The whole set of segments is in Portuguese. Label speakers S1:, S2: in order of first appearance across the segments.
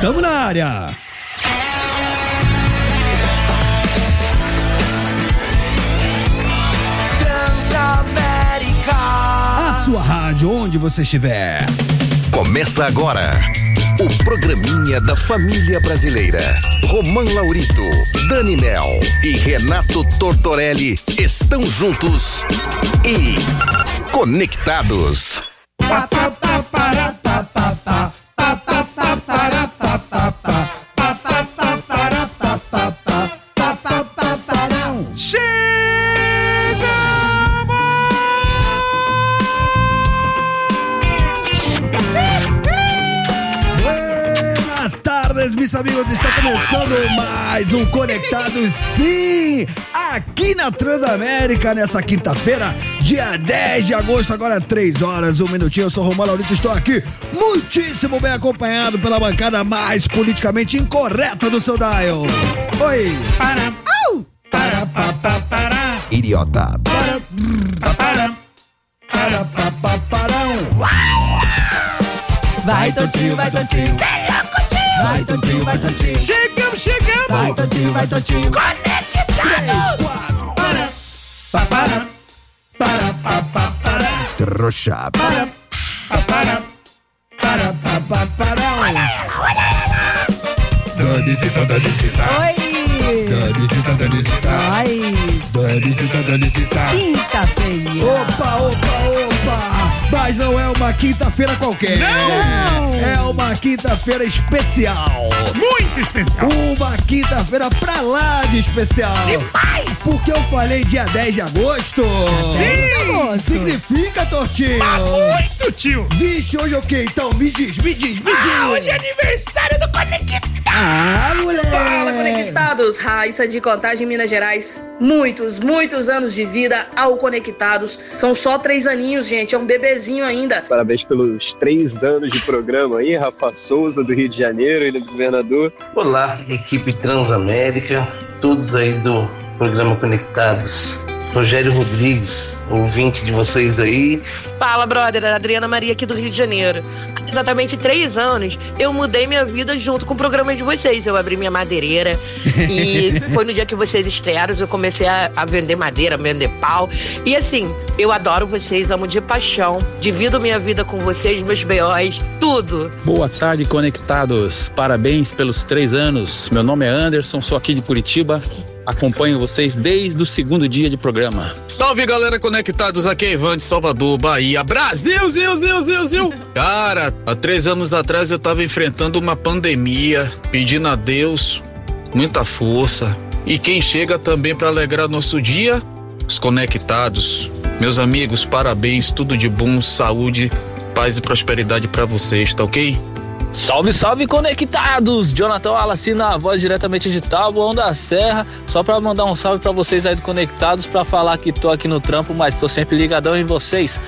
S1: tamo na área.
S2: Transamérica.
S1: A sua rádio, onde você estiver.
S3: Começa agora o programinha da família brasileira. Romã Laurito, Dani Mel e Renato Tortorelli estão juntos e conectados.
S1: Buenas meus amigos. Está começando mais um Conectados, sim, aqui na Transamérica, nessa quinta-feira, dia 10 de agosto, agora 3 horas, um minutinho. Eu sou Romano Laurito, estou aqui muitíssimo bem acompanhado pela bancada mais politicamente incorreta do seu dial. Oi!
S4: Para,
S1: Au! Para, pa, pa,
S4: para,
S1: idiota. Para,
S4: para.
S1: para, pa, pa, parão.
S2: Vai, Totinho, vai, Totinho. Vai, Totinho, vai, Totinho.
S4: Chegamos, chegamos!
S2: Vai, Totinho, vai, Totinho.
S1: Três, quatro, para, pa, para, para, pa, pa, para. Trouxa. Para,
S4: Pa, para.
S1: para, pa, pa, parão.
S4: Danisita, Danisita.
S2: Oi!
S4: Danisita, Danisita.
S2: Ai,
S4: Danisita, Danisita.
S2: quinta-feira.
S1: Opa, opa, opa! Mas não é uma quinta-feira qualquer.
S2: Não!
S1: É uma quinta-feira especial.
S4: Muito especial.
S1: Uma quinta-feira pra lá de especial.
S4: Demais!
S1: Porque eu falei dia 10 de agosto.
S4: Sim!
S1: Significa, Tortinho?
S4: Mas muito, tio!
S1: Vixe, hoje é o quê então? Me diz, me diz, me diz.
S4: Ah, hoje é aniversário do Conectado!
S1: Ah, moleque!
S5: Fala, conectados! Raíssa de Contagem, Minas Gerais. Muitos, muitos anos de vida ao Conectados. São só três aninhos, gente. É um bebezinho ainda.
S6: Parabéns pelos três anos de programa aí, Rafa Souza, do Rio de Janeiro, ele é governador.
S7: Olá, equipe Transamérica, todos aí do programa Conectados. Rogério Rodrigues, ouvinte de vocês aí.
S8: Fala, brother. Adriana Maria aqui do Rio de Janeiro. Há exatamente três anos, eu mudei minha vida junto com o programa de vocês. Eu abri minha madeireira e foi no dia que vocês estrearam eu comecei a, a vender madeira, vender pau. E assim, eu adoro vocês, amo de paixão. Divido minha vida com vocês, meus B.O.s, tudo.
S9: Boa tarde, conectados. Parabéns pelos três anos. Meu nome é Anderson, sou aqui de Curitiba. Acompanho vocês desde o segundo dia de programa.
S10: Salve galera conectados aqui é Ivan de Salvador, Bahia. Brasil, zil, zil, zil, zil. Cara, há três anos atrás eu tava enfrentando uma pandemia, pedindo a Deus muita força. E quem chega também para alegrar nosso dia? Os conectados. Meus amigos, parabéns, tudo de bom, saúde, paz e prosperidade para vocês, tá ok?
S9: Salve, salve, conectados! Jonathan Wallace na voz diretamente de Taboão da Serra. Só pra mandar um salve pra vocês aí do Conectados, pra falar que tô aqui no trampo, mas tô sempre ligadão em vocês.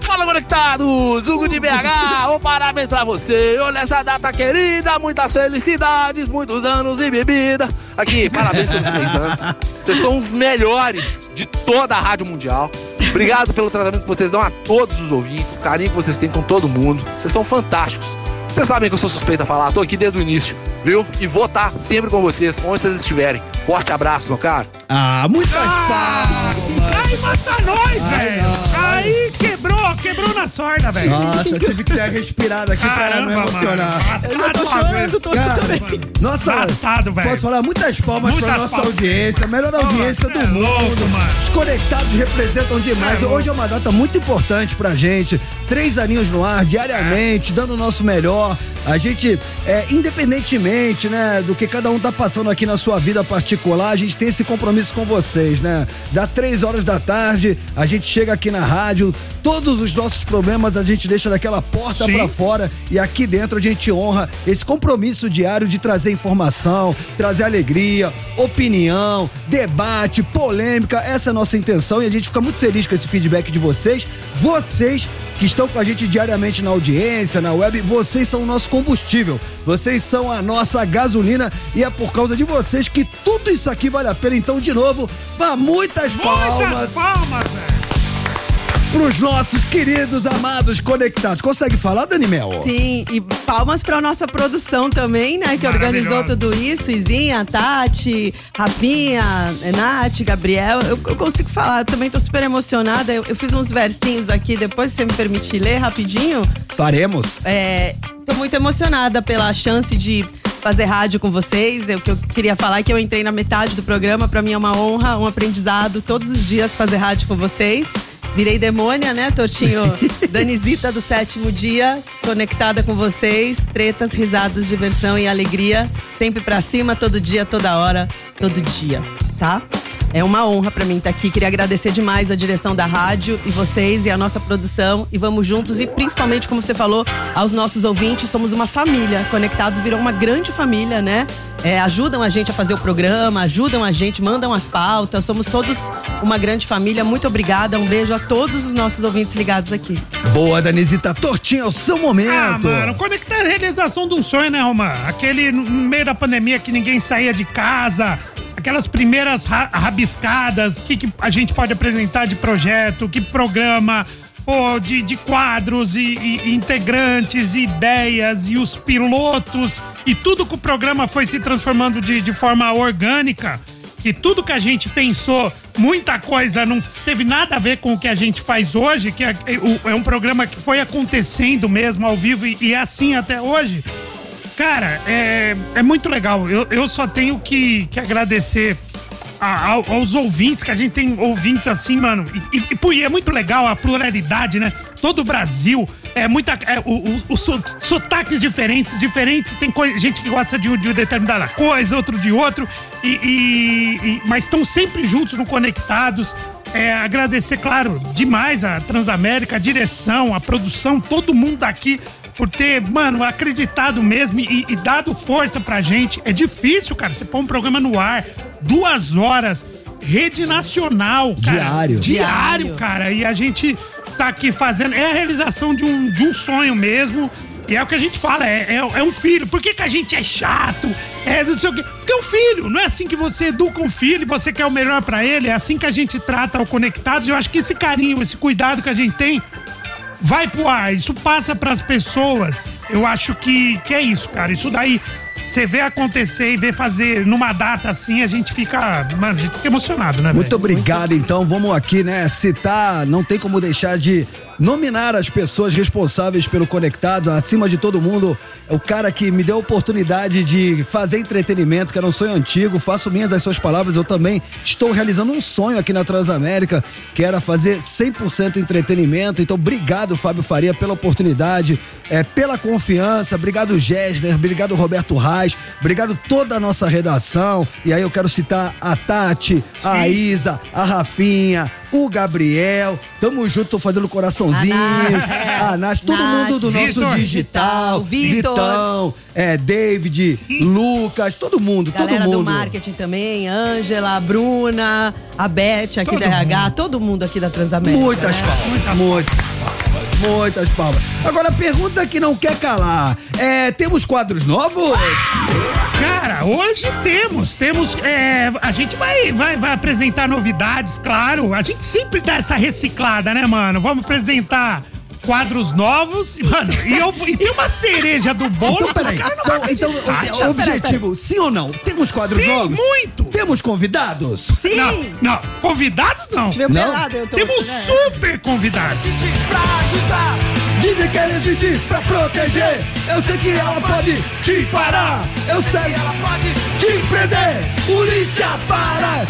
S11: Fala, conectados! Hugo de BH, um parabéns pra você. Olha essa data querida, muitas felicidades, muitos anos e bebida. Aqui, parabéns pelos três anos. Vocês são os melhores de toda a Rádio Mundial. Obrigado pelo tratamento que vocês dão a todos os ouvintes, o carinho que vocês têm com todo mundo. Vocês são fantásticos. Vocês sabem que eu sou suspeito a falar, tô aqui desde o início, viu? E vou estar sempre com vocês, onde vocês estiverem. Forte abraço, meu caro.
S1: Ah, muitas palmas!
S4: Aí mata nós, velho! Aí quebrou, quebrou na sorda, velho!
S1: Nossa, eu tive que ter respirado aqui pra não
S4: Caramba,
S1: emocionar.
S4: mano.
S2: Eu já tô chorando, tô
S1: Cara,
S2: também.
S1: Nossa,
S4: Passado, velho.
S1: posso falar muitas palmas
S4: Muitas
S1: pra nossa
S4: palmas.
S1: audiência, a melhor audiência do
S4: é
S1: mundo.
S4: louco, mano.
S1: Os conectados representam demais.
S4: É
S1: Hoje é uma data muito importante pra gente. Três aninhos no ar, diariamente, dando o nosso melhor. A gente, é, independentemente, né, do que cada um tá passando aqui na sua vida particular, a gente tem esse compromisso com vocês, né? Da três horas da tarde, a gente chega aqui na rádio, todos os nossos problemas a gente deixa daquela porta pra fora e aqui dentro a gente honra esse compromisso diário de trazer informação, trazer alegria, opinião, debate, polêmica. Essa é a nossa intenção e a gente fica muito feliz com esse feedback de vocês. Vocês que estão com a gente diariamente na audiência, na web, vocês são o nosso combustível. Vocês são a nossa gasolina e é por causa de vocês que tudo isso aqui vale a pena. Então, de novo, vá muitas palmas.
S4: Muitas palmas, velho!
S1: Pros nossos queridos, amados conectados. Consegue falar, Dani Mel?
S2: Sim, e palmas pra nossa produção também, né? Que organizou tudo isso. Izinha, Tati, Rafinha, Nath, Gabriel. Eu, eu consigo falar, eu também tô super emocionada. Eu, eu fiz uns versinhos aqui, depois se você me permitir ler rapidinho.
S1: Faremos.
S2: É, tô muito emocionada pela chance de fazer rádio com vocês. O que eu queria falar é que eu entrei na metade do programa. Pra mim é uma honra, um aprendizado todos os dias fazer rádio com vocês. Virei demônia, né, Tortinho? Danizita do sétimo dia, conectada com vocês. Tretas, risadas, diversão e alegria. Sempre pra cima, todo dia, toda hora, todo dia, tá? É uma honra pra mim estar aqui. Queria agradecer demais a direção da rádio e vocês e a nossa produção. E vamos juntos e principalmente, como você falou, aos nossos ouvintes. Somos uma família. Conectados virou uma grande família, né? É, ajudam a gente a fazer o programa, ajudam a gente, mandam as pautas. Somos todos uma grande família. Muito obrigada. Um beijo a todos os nossos ouvintes ligados aqui.
S1: Boa, Danisita. Tortinho, é o seu
S4: Ah,
S1: momento.
S4: mano, conectar a realização de um sonho, né, Romã? Aquele no meio da pandemia que ninguém saía de casa, aquelas primeiras ra- rabiscadas, o que, que a gente pode apresentar de projeto, que programa, pô, de, de quadros e, e- integrantes, e ideias e os pilotos e tudo que o programa foi se transformando de, de forma orgânica. Que tudo que a gente pensou, muita coisa não teve nada a ver com o que a gente faz hoje, que é, é é um programa que foi acontecendo mesmo ao vivo e, e é assim até hoje. Cara, é, é muito legal. Eu, eu só tenho que, que agradecer a- ao- aos ouvintes, que a gente tem ouvintes assim, mano. E, e, e, é muito legal a pluralidade, né? Todo o Brasil, é muita. É, os so- sotaques diferentes, diferentes. Tem coi- gente que gosta de, de determinada coisa, outro de outro. E, e- mas estão sempre juntos, no conectados. É, agradecer, claro, demais a Transamérica, a direção, a produção, todo mundo daqui por ter, mano, acreditado mesmo e, e dado força pra gente. É difícil, cara, você pôr um programa no ar, duas horas, rede nacional, cara.
S1: Diário.
S4: Diário, cara. E a gente tá aqui fazendo. É a realização de um, de um sonho mesmo. E é o que a gente fala, é, é, é um filho. Por que, que a gente é chato? É não sei o quê. Porque é um filho. Não é assim que você educa um filho e você quer o melhor pra ele. É assim que a gente trata o Conectados. Eu acho que esse carinho, esse cuidado que a gente tem vai pro ar, isso passa pras pessoas. Eu acho que, que é isso, cara. Isso daí, você vê acontecer e vê fazer numa data assim, a gente fica. Mano, a gente fica emocionado, né?
S1: Muito
S4: velho?
S1: obrigado, então. Vamos aqui, né, citar, não tem como deixar de nominar as pessoas responsáveis pelo Conectado, acima de todo mundo, é o cara que me deu a oportunidade de fazer entretenimento, que era um sonho antigo, faço minhas as suas palavras, eu também estou realizando um sonho aqui na Transamérica, que era fazer 100% entretenimento, então obrigado, Fábio Faria, pela oportunidade, é, pela confiança, obrigado, Gessner, obrigado, Roberto Reis, obrigado toda a nossa redação, e aí eu quero citar a Tati, a Isa, a Rafinha, o Gabriel, tamo junto, tô fazendo coraçãozinho,
S2: A
S1: a Nath, todo
S2: Nath,
S1: mundo do nosso
S4: Vitor.
S1: digital,
S2: Vitor.
S1: Vitão, é, David, Lucas, todo mundo, todo
S2: Galera
S1: mundo.
S2: do marketing também, Ângela, Bruna, a Beth aqui
S4: Todo
S2: da RH, todo mundo aqui da Transamérica.
S1: Muitas
S2: né?
S1: palmas, muitas palmas, muitas palmas. Agora, a pergunta que não quer calar, é, temos quadros novos?
S4: Cara, hoje temos, temos, é, a gente vai, vai, vai apresentar novidades, claro. A gente sempre dá essa reciclada, né, mano? Vamos apresentar quadros novos, e, mano. E, eu, e tem uma cereja do bolo.
S1: Então, peraí, então, então
S4: acreditar.
S1: o objetivo, sim ou não? Temos quadros
S4: Sim,
S1: novos?
S4: muito.
S1: Temos convidados?
S2: Sim!
S4: Não, não, convidados não.
S2: Te veio
S1: Não?
S2: pelado, eu tô
S4: Temos
S2: né?
S4: super convidados.
S1: Dizem que ela existe pra proteger. Eu sei que ela pode te parar. Eu sei que ela pode te prender. Polícia para!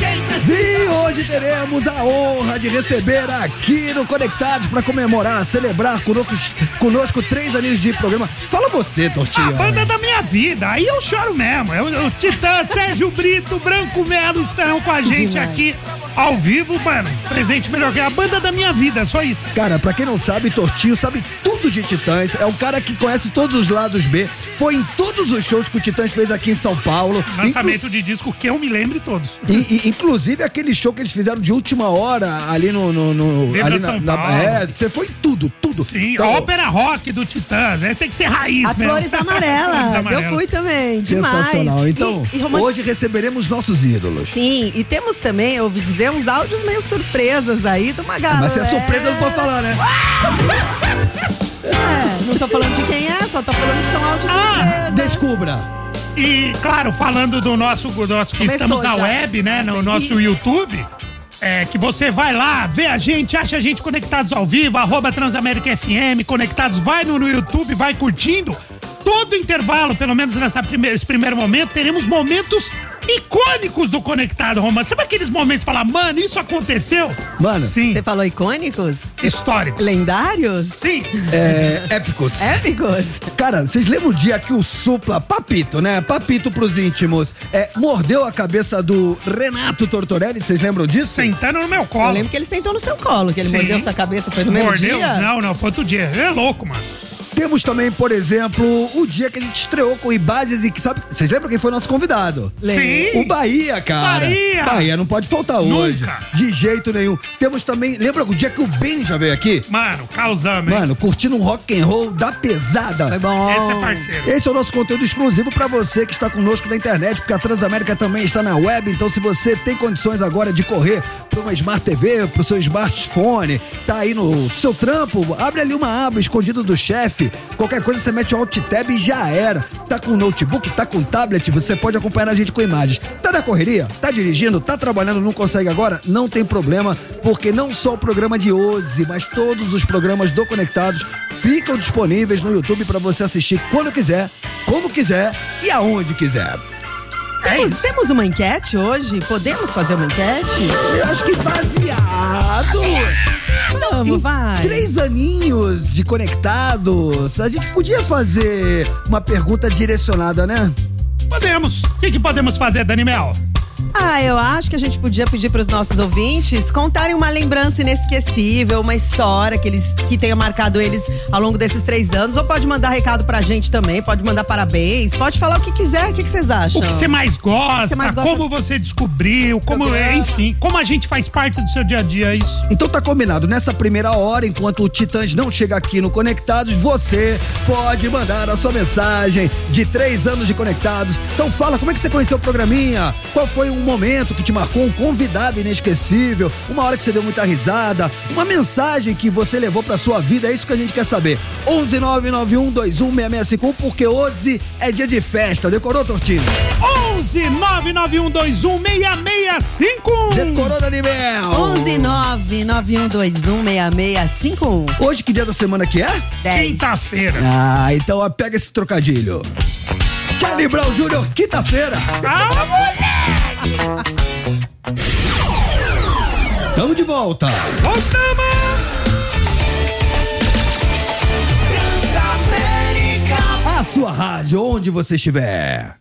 S1: E hoje teremos a honra de receber aqui no Conectados pra comemorar, celebrar conosco, conosco três aninhos de programa. Fala você, Tortinha.
S4: A banda da minha vida. Aí eu choro mesmo. Eu, o Titã, Sérgio Brito, Branco Melo estarão com a gente
S2: Demais.
S4: aqui ao vivo, mano. Presente melhor que a banda da minha vida, só isso.
S1: Cara, pra quem não sabe, Tortinho sabe tudo de Titãs, é um cara que conhece todos os lados B, foi em todos os shows que o Titãs fez aqui em São Paulo.
S4: Lançamento de disco que eu me lembre todos.
S1: E, e, inclusive aquele show que eles fizeram de última hora ali no. no, no ali
S4: São
S1: na,
S4: Paulo.
S1: É, você foi em tudo, tudo.
S4: Sim,
S1: Então,
S4: a ópera rock do Titãs, né? Tem que ser raiz,
S2: As
S4: né?
S2: flores amarelas. Eu fui também. Demais.
S1: Sensacional. Então,
S2: E- e Roman-
S1: hoje receberemos nossos ídolos.
S2: Sim, e temos também, eu ouvi dizer, uns áudios meio surpresas aí de uma galera.
S1: Mas se é surpresa, não pode falar, né?
S2: É, não tô falando de quem é, só tô falando que são áudios
S4: Ah,
S2: surpresas.
S1: Descubra.
S4: E, claro, falando do nosso, do nosso que
S2: Começou
S4: estamos na
S2: já.
S4: web, né? No
S2: Isso.
S4: nosso YouTube. É, que você vai lá, vê a gente, acha a gente conectados ao vivo, arroba Transamérica FM, conectados, vai no, no YouTube, vai curtindo. Todo intervalo, pelo menos nessa primeira, esse primeiro momento, teremos momentos icônicos do Conectado, Roma. Sabe aqueles momentos que fala, mano, isso aconteceu?
S1: Mano.
S4: Sim.
S2: Você falou icônicos?
S4: Históricos.
S2: Lendários?
S4: Sim.
S1: É, épicos.
S2: Épicos?
S1: Cara, vocês lembram o dia que o Supla, Papito, né? Papito pros íntimos, é, mordeu a cabeça do Renato Tortorelli? Vocês lembram disso?
S4: Sentando no meu
S2: Eu
S4: colo.
S2: lembro que ele sentou no seu colo, que ele
S4: Sim.
S2: mordeu sua cabeça, foi no mesmo
S4: Mordeu?
S2: dia?
S4: Não, não, foi outro dia. É louco, mano.
S1: Temos também, por exemplo, o dia que a gente estreou com o Ibages e que sabe. Vocês lembram quem foi nosso convidado?
S4: Sim.
S1: O Bahia, cara.
S4: Bahia.
S1: Bahia não pode faltar hoje.
S4: Nunca.
S1: De jeito nenhum. Temos também. Lembra o dia que o Benja veio aqui?
S4: Mano, hein?
S1: Mano, curtindo um rock and roll da pesada.
S2: Foi bom.
S4: Esse é parceiro.
S1: Esse é o nosso conteúdo exclusivo pra você que está conosco na internet, porque a Transamérica também está na web. Então, se você tem condições agora de correr para uma Smart TV, pro seu smartphone, tá aí no seu trampo, abre ali uma aba escondida do chefe. Qualquer coisa você mete o Alt Tab e já era. Tá com notebook, tá com tablet, você pode acompanhar a gente com imagens. Tá na correria? Tá dirigindo? Tá trabalhando? Não consegue agora? Não tem problema, porque não só o programa de hoje, mas todos os programas do Conectados ficam disponíveis no YouTube para você assistir quando quiser, como quiser e aonde quiser.
S4: É
S2: Temos, temos uma enquete hoje? Podemos fazer uma enquete?
S1: Eu acho que baseado
S2: Vamos,
S1: em
S2: vai.
S1: três aninhos de conectados, a gente podia fazer uma pergunta direcionada, né?
S4: Podemos. O que, que podemos fazer, Dani Mel?
S2: Ah, eu acho que a gente podia pedir para os nossos ouvintes contarem uma lembrança inesquecível, uma história que eles que tenha marcado eles ao longo desses três anos. Ou pode mandar recado pra gente também, pode mandar parabéns, pode falar o que quiser. O que, que vocês acham?
S4: O que você mais gosta,
S2: você mais gosta
S4: como você descobriu, como,
S2: Programa.
S4: enfim, como a gente faz parte do seu dia a dia, é isso.
S1: Então tá combinado, nessa primeira hora, enquanto o Titãs não chega aqui no Conectados, você pode mandar a sua mensagem de três anos de Conectados. Então fala, como é que você conheceu o programinha? Qual foi um momento que te marcou, um convidado inesquecível, uma hora que você deu muita risada, uma mensagem que você levou pra sua vida, é isso que a gente quer saber. 11991216651, porque hoje é dia de festa, decorou, Tortinho?
S4: 11 991216651.
S1: Decorou, Daniel?
S2: 11 991216651.
S1: Hoje que dia da semana que é?
S2: 10.
S4: Quinta-feira.
S1: Ah, então ó, pega esse trocadilho. Charlie Brown Jr., quinta-feira.
S4: Ah, moleque!
S1: Tamo de volta.
S4: Voltamos!
S1: A sua rádio, onde você estiver.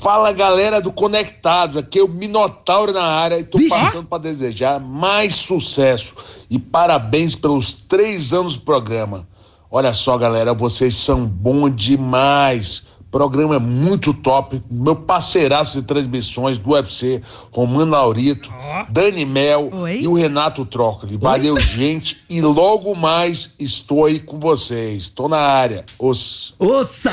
S12: Fala galera do Conectados, aqui é o Minotauro na área e tô
S1: Vixe.
S12: passando para desejar mais sucesso e parabéns pelos três anos do programa. Olha só, galera, vocês são bom demais. Programa é muito top. Meu parceiraço de transmissões do UFC, Romano Laurito,
S4: Ó.
S12: Dani Mel
S2: Oi.
S12: e o Renato Trócoli. Valeu, gente. E logo mais estou aí com vocês. Tô na área. Os...
S1: Ossa!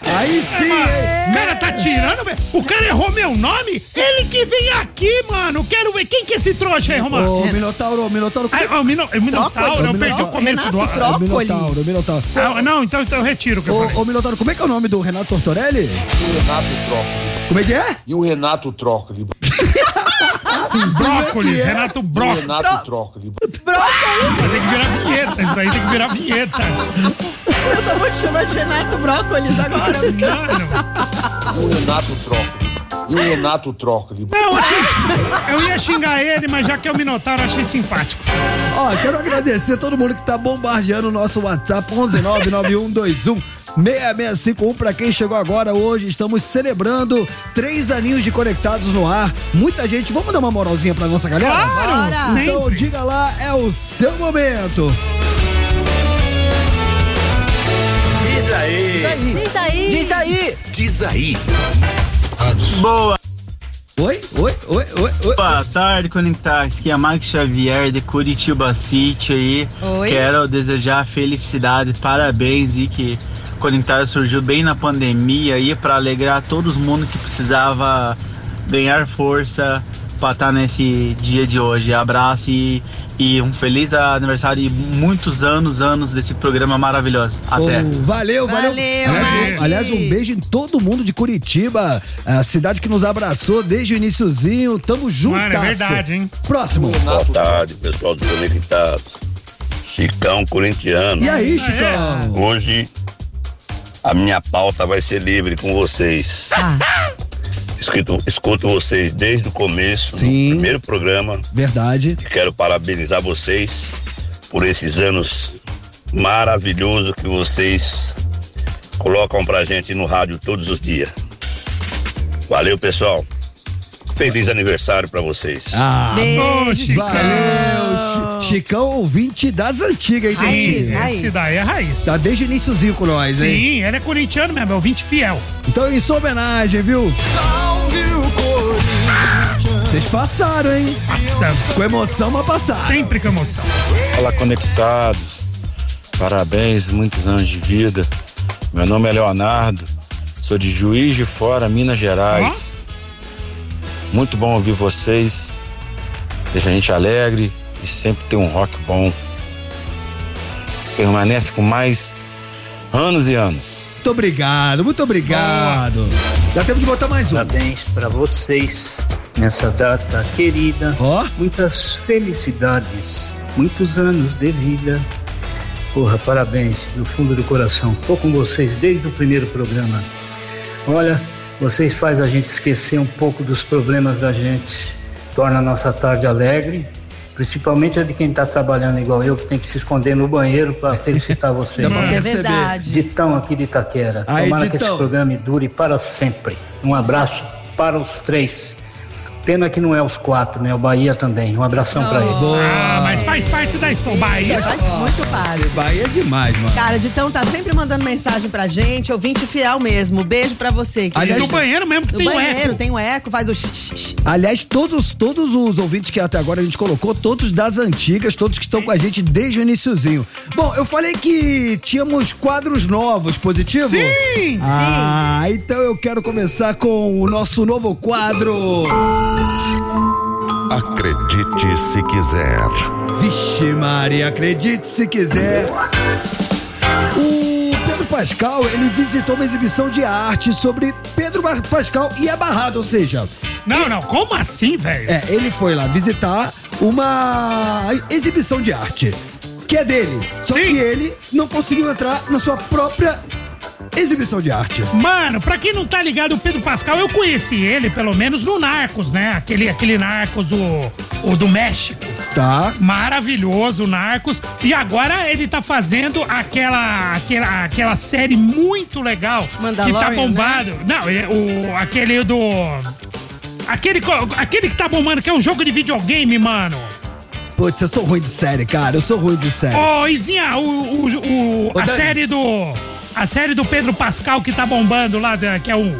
S1: Aí sim,
S4: cara tá tirando, velho. O cara errou meu nome? Ele que vem aqui, mano. Quero ver. Quem que é esse trouxa aí, Romano?
S1: Ô, Minotauro, Minotauro.
S4: Mino- o Minotauro, eu perdi o começo do...
S2: Renato
S1: É,
S2: Trócoli.
S1: Minotauro, Minotauro.
S4: Ah, não, então, então eu retiro o que eu
S1: Ô,
S4: falei.
S1: ô, Minotauro, como é que é o nome do Renato Tortorelli?
S12: E o Renato Trócoli.
S1: Como é que é?
S12: E o Renato Trócoli.
S4: Brócolis,
S1: que é?
S4: Renato Brócolis.
S12: Renato Trócoli.
S4: Aí tem que virar vinheta, isso aí tem que virar vinheta.
S2: Eu só vou te chamar de Renato Brócolis agora.
S4: Mano,
S12: E o Renato Trócoli. E o Renato Trócoli.
S4: não, achei, eu ia xingar ele, mas já que é o Minotauro, achei simpático.
S1: Ó, quero agradecer todo mundo que tá bombardeando o nosso WhatsApp 1199121 6651 pra quem chegou agora hoje, estamos celebrando três aninhos de conectados no ar. Muita gente, vamos dar uma moralzinha pra nossa galera?
S4: Claro,
S2: Bora.
S1: Então
S4: sempre.
S1: diga lá, é o seu momento.
S3: aí.
S13: Diz aí.
S3: Diz aí. Diz aí.
S10: Boa.
S1: Oi, oi, oi, oi, oi.
S10: Boa tarde, Conectados. Aqui é Marcos Xavier de Curitiba City aí.
S2: Oi.
S10: Quero desejar felicidade, parabéns e que Conectados surgiu bem na pandemia aí para alegrar todo mundo que precisava ganhar força para estar nesse dia de hoje. Abraço e, e um feliz aniversário e muitos anos, anos desse programa maravilhoso. Até.
S1: Oh, valeu, valeu.
S2: Valeu,
S1: aliás, um, aliás, um beijo em todo mundo de Curitiba, a cidade que nos abraçou desde o iniciozinho. Tamo juntas.
S4: Mano, é verdade, hein?
S1: Próximo.
S14: Boa tarde, pessoal do Conectados. Chicão corintiano.
S1: E aí, Chicão?
S14: Hoje a minha pauta vai ser livre com vocês. Escuto, escuto vocês desde o começo,
S1: Sim.
S14: no primeiro programa.
S1: Verdade.
S14: E quero parabenizar vocês por esses anos maravilhosos que vocês colocam pra gente no rádio todos os dias. Valeu, pessoal. Feliz aniversário pra vocês.
S1: Ah,
S2: Beijo,
S1: Chicão. Valeu. Chi- Chicão, ouvinte das antigas, hein,
S2: raiz.
S4: Esse daí é raiz.
S1: Tá desde o iniciozinho com nós, hein?
S4: Sim, ele é corintiano mesmo, é ouvinte fiel.
S1: Então, em sua homenagem, viu? Vocês passaram, hein?
S4: Passamos.
S1: Com emoção, mas passaram.
S4: Sempre com emoção.
S15: Fala conectados. Parabéns, muitos anos de vida. Meu nome é Leonardo, sou de Juiz de Fora, Minas Gerais. Muito bom ouvir vocês. Deixa a gente alegre e sempre tem um rock bom. Permanece com mais anos e anos.
S1: Muito obrigado, muito obrigado. Já temos de botar mais um.
S16: Parabéns para vocês nessa data querida.
S1: Ó.
S16: Muitas felicidades, muitos anos de vida. Porra, parabéns do fundo do coração. Tô com vocês desde o primeiro programa. Olha, vocês fazem a gente esquecer um pouco dos problemas da gente, torna a nossa tarde alegre. Principalmente a de quem tá trabalhando igual eu, que tem que se esconder no banheiro para felicitar vocês.
S2: É verdade.
S16: Ditão aqui de Itaquera.
S1: Aí,
S16: Tomara que
S1: Ditão.
S16: esse programa dure para sempre. Um abraço para os três. Pena que não é os quatro, né? O Bahia também. Um abração para ele.
S4: Ah, mas faz parte da história. Bahia.
S2: Faz muito parte.
S1: Bahia é demais, mano.
S2: Cara, Ditão tá sempre mandando mensagem pra gente, ouvinte fiel mesmo. Beijo pra você. querido.
S1: Aliás,
S4: No banheiro mesmo que
S2: No
S4: tem um
S2: banheiro,
S4: eco.
S2: tem um eco, faz o xixi.
S1: Aliás, todos, todos os ouvintes que até agora a gente colocou, todos das antigas, todos que estão com a gente desde o iniciozinho. Bom, eu falei que tínhamos quadros novos, positivo?
S4: Sim!
S1: Ah, então eu quero começar com o nosso novo quadro.
S3: Acredite se quiser.
S1: Vixe, Maria, acredite se quiser. O Pedro Pascal, ele visitou uma exibição de arte sobre Pedro Pascal e a Barrada, ou seja,
S4: Não, não, como assim, velho?
S1: É, ele foi lá visitar uma exibição de arte que é dele. Só
S4: Sim.
S1: que ele não conseguiu entrar na sua própria exibição de arte.
S4: Mano, pra quem não tá ligado, o Pedro Pascal, eu conheci ele, pelo menos, no Narcos, né? Aquele, aquele Narcos, o, o do México.
S1: Tá?
S4: Maravilhoso, Narcos. E agora ele tá fazendo aquela, aquela, aquela série muito legal. Que tá
S2: Mandalorian,
S4: bombado. Não, é o, aquele do. Aquele, aquele que tá bombando, que é um jogo de videogame, mano.
S1: Putz, eu sou ruim de série, cara. Eu sou ruim de série.
S4: Ô, Izinha, o, o, o- a
S1: Dani.
S4: série do. A série do Pedro Pascal que tá bombando lá, da- que é o.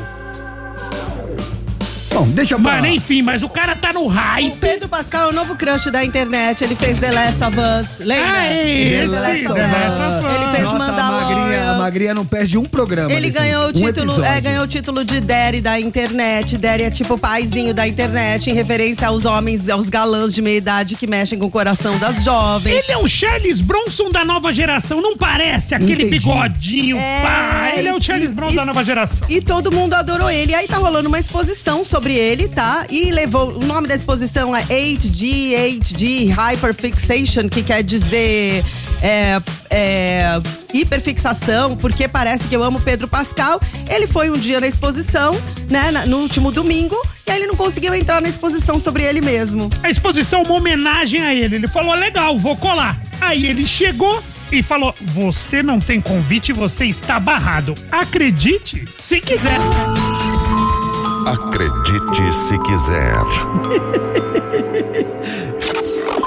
S1: Bom, deixa pra
S4: Mano, enfim, mas o cara tá no
S2: O
S4: hype.
S2: Pedro Pascal é o novo crush da internet. Ele fez The Last of Us. Lembra?
S4: Ah, é
S2: Ele fez
S4: esse,
S2: The Last of Us.
S4: Last of Us.
S2: Ele fez
S1: Nossa, a magrinha, a magrinha não perde um programa.
S2: Ele ganhou o
S1: um
S2: título,
S1: episódio.
S2: é, ganhou o título de Daddy da internet. Daddy é tipo o paizinho da internet, em referência aos homens, aos galãs de meia idade que mexem com o coração das jovens.
S4: Ele é o Charles Bronson da nova geração, não parece? Aquele
S1: Entendi.
S4: bigodinho, pá. Ele é o Charles
S2: e-
S4: Bronson
S2: e-
S4: da nova geração.
S2: E todo mundo adorou ele. Aí tá rolando uma exposição sobre ele, tá? E levou. O nome da exposição é 8D, 8D Hyperfixation, que quer dizer. É, é, hiperfixação, porque parece que eu amo Pedro Pascal. Ele foi um dia na exposição, né, no último domingo, e aí ele não conseguiu entrar na exposição sobre ele mesmo.
S4: A exposição é uma homenagem a ele. Ele falou, legal, vou colar. Aí ele chegou e falou, você não tem convite, você está barrado. Acredite, se quiser.
S3: Acredite se quiser.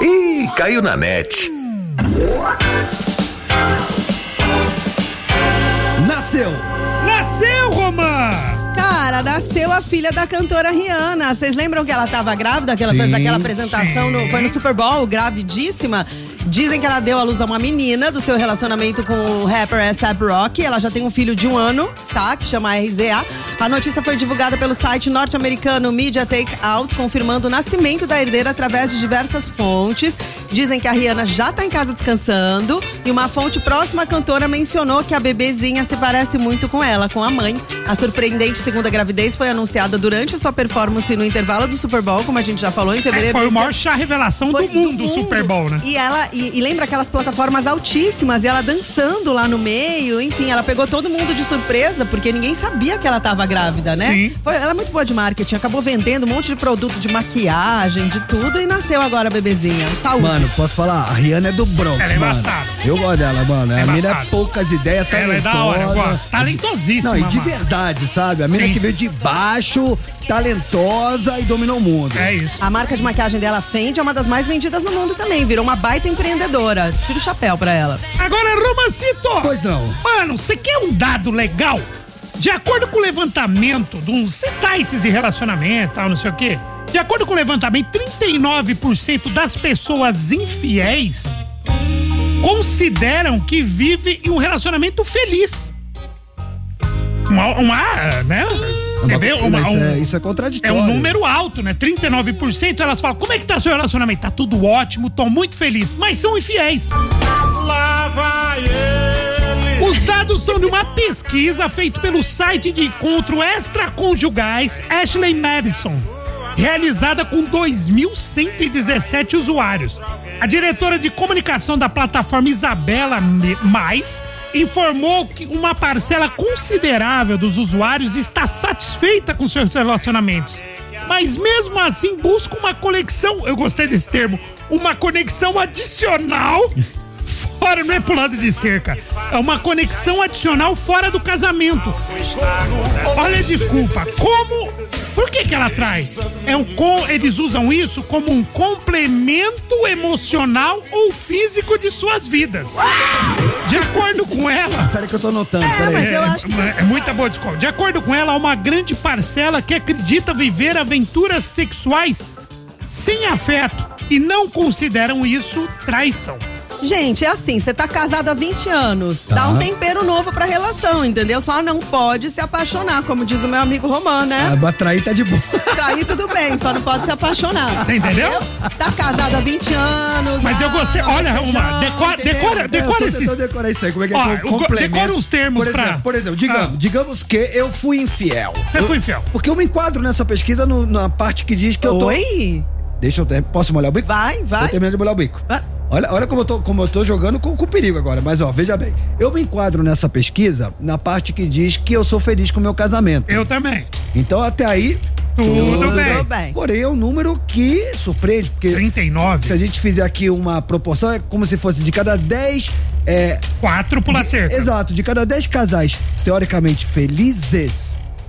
S3: Ih, caiu na net.
S1: Nasceu
S4: Nasceu, Romã!
S2: Cara, nasceu a filha da cantora Rihanna. Vocês lembram que ela tava grávida? Que ela
S1: Sim,
S2: fez aquela apresentação, no, foi no Super Bowl, gravidíssima. Dizem que ela deu à luz a uma menina do seu relacionamento com o rapper A$AP Rocky. Ela já tem um filho de um ano, tá? Que chama RZA. A notícia foi divulgada pelo site norte-americano Media Takeout, confirmando o nascimento da herdeira através de diversas fontes. Dizem que a Rihanna já tá em casa descansando. E uma fonte próxima à cantora mencionou que a bebezinha se parece muito com ela, com a mãe. A surpreendente segunda gravidez foi anunciada durante a sua performance no intervalo do Super Bowl, como a gente já falou, em fevereiro.
S4: Foi o
S2: desse
S4: maior revelação do
S2: Foi
S4: mundo, o Super Bowl, né?
S2: E ela, e, e lembra aquelas plataformas altíssimas, e ela dançando lá no meio, enfim, ela pegou todo mundo de surpresa, porque ninguém sabia que ela tava grávida, né?
S1: Sim.
S2: Foi, ela é muito boa de marketing, acabou vendendo um monte de produto de maquiagem, de tudo, e nasceu agora a bebezinha. Saúde.
S1: Mano, posso falar? A Rihanna é do Bronx,
S2: Ela é
S1: mano.
S2: embaçada.
S1: Eu gosto dela, mano.
S4: É
S1: a mina é poucas ideias,
S4: Ela é
S1: talentosa.
S4: da hora, eu gosto. Talentosíssima,
S1: Não, e de
S4: mano.
S1: verdade, sabe? A mina
S4: Sim.
S1: que veio de baixo, talentosa e dominou o mundo.
S4: É isso.
S2: A marca de maquiagem dela, Fendi, é uma das mais vendidas no mundo também. Virou uma baita empreendedora. Tira o chapéu pra ela.
S4: Agora, Romancito!
S1: Pois não.
S4: Mano, você quer um dado legal? De acordo com o levantamento de uns sites de relacionamento, tal, não sei o quê. De acordo com o levantamento, 39% das pessoas infiéis consideram que vive em um relacionamento feliz. Uma, uma né? Você
S1: Uma-
S4: vê uma,
S1: mas
S4: um-
S1: é- isso é
S4: é
S1: contraditório.
S4: um número alto, né? 39% elas falam: como é que tá seu relacionamento? Tá tudo ótimo, tô muito feliz. Mas são infiéis.
S17: Lá vai ele.
S4: Os dados são de uma pesquisa feita pelo site de encontro extraconjugais Ashley Madison, realizada com 2.117 usuários. A diretora de comunicação da plataforma Isabela Me- Mais informou que uma parcela considerável dos usuários está satisfeita com seus relacionamentos. Mas mesmo assim busca uma conexão, eu gostei desse termo, uma conexão adicional fora, não é pro lado de cerca. É uma conexão adicional fora do casamento. Olha, desculpa, como. Por que, que ela traz? É um com, eles usam isso como um complemento emocional ou físico de suas vidas. De acordo com ela.
S1: Peraí que eu tô anotando.
S2: É, mas eu acho que.
S4: É muita boa desculpa. De acordo com ela, há uma grande parcela que acredita viver aventuras sexuais sem afeto e não consideram isso traição.
S2: Gente, é assim, você tá casado há 20 anos,
S1: Tá.
S2: dá um tempero novo pra relação, entendeu? Só não pode se apaixonar, como diz o meu amigo Romano, né?
S1: Ah, trair tá de boa.
S2: Trair tudo bem, só não pode se apaixonar.
S4: Você entendeu?
S2: Tá casado há 20 anos.
S4: Mas eu
S2: ah,
S4: gostei.
S2: não
S4: Olha, uma, decora, decora,
S1: É, eu
S4: decora
S1: tô
S4: esses.
S1: decorar isso aí, como é que é que
S4: o-
S1: eu complemento.
S4: decora uns termos
S1: por
S4: pra-
S1: exemplo, Por exemplo, digamos,
S4: Ah.
S1: digamos que eu fui infiel.
S4: Você
S1: Eu-
S4: foi infiel.
S1: Porque eu me enquadro nessa pesquisa no- na parte que diz que eu tô...
S2: Oi?
S1: Deixa eu ter... Posso molhar o bico?
S2: Vai, vai.
S1: Tô terminando de molhar o bico.
S2: Vai.
S1: Olha, olha como, eu tô, como eu tô jogando com, com perigo agora. Mas, ó, veja bem. Eu me enquadro nessa pesquisa na parte que diz que eu sou feliz com o meu casamento.
S4: Eu também.
S1: Então, até aí...
S4: Tudo bem.
S2: Tudo bem.
S1: Porém, é um número que surpreende, porque
S4: 39.
S1: se a gente fizer aqui uma proporção, é como se fosse de cada 10. É,
S4: Quatro pula cerca.
S1: exato, de cada 10 casais teoricamente felizes.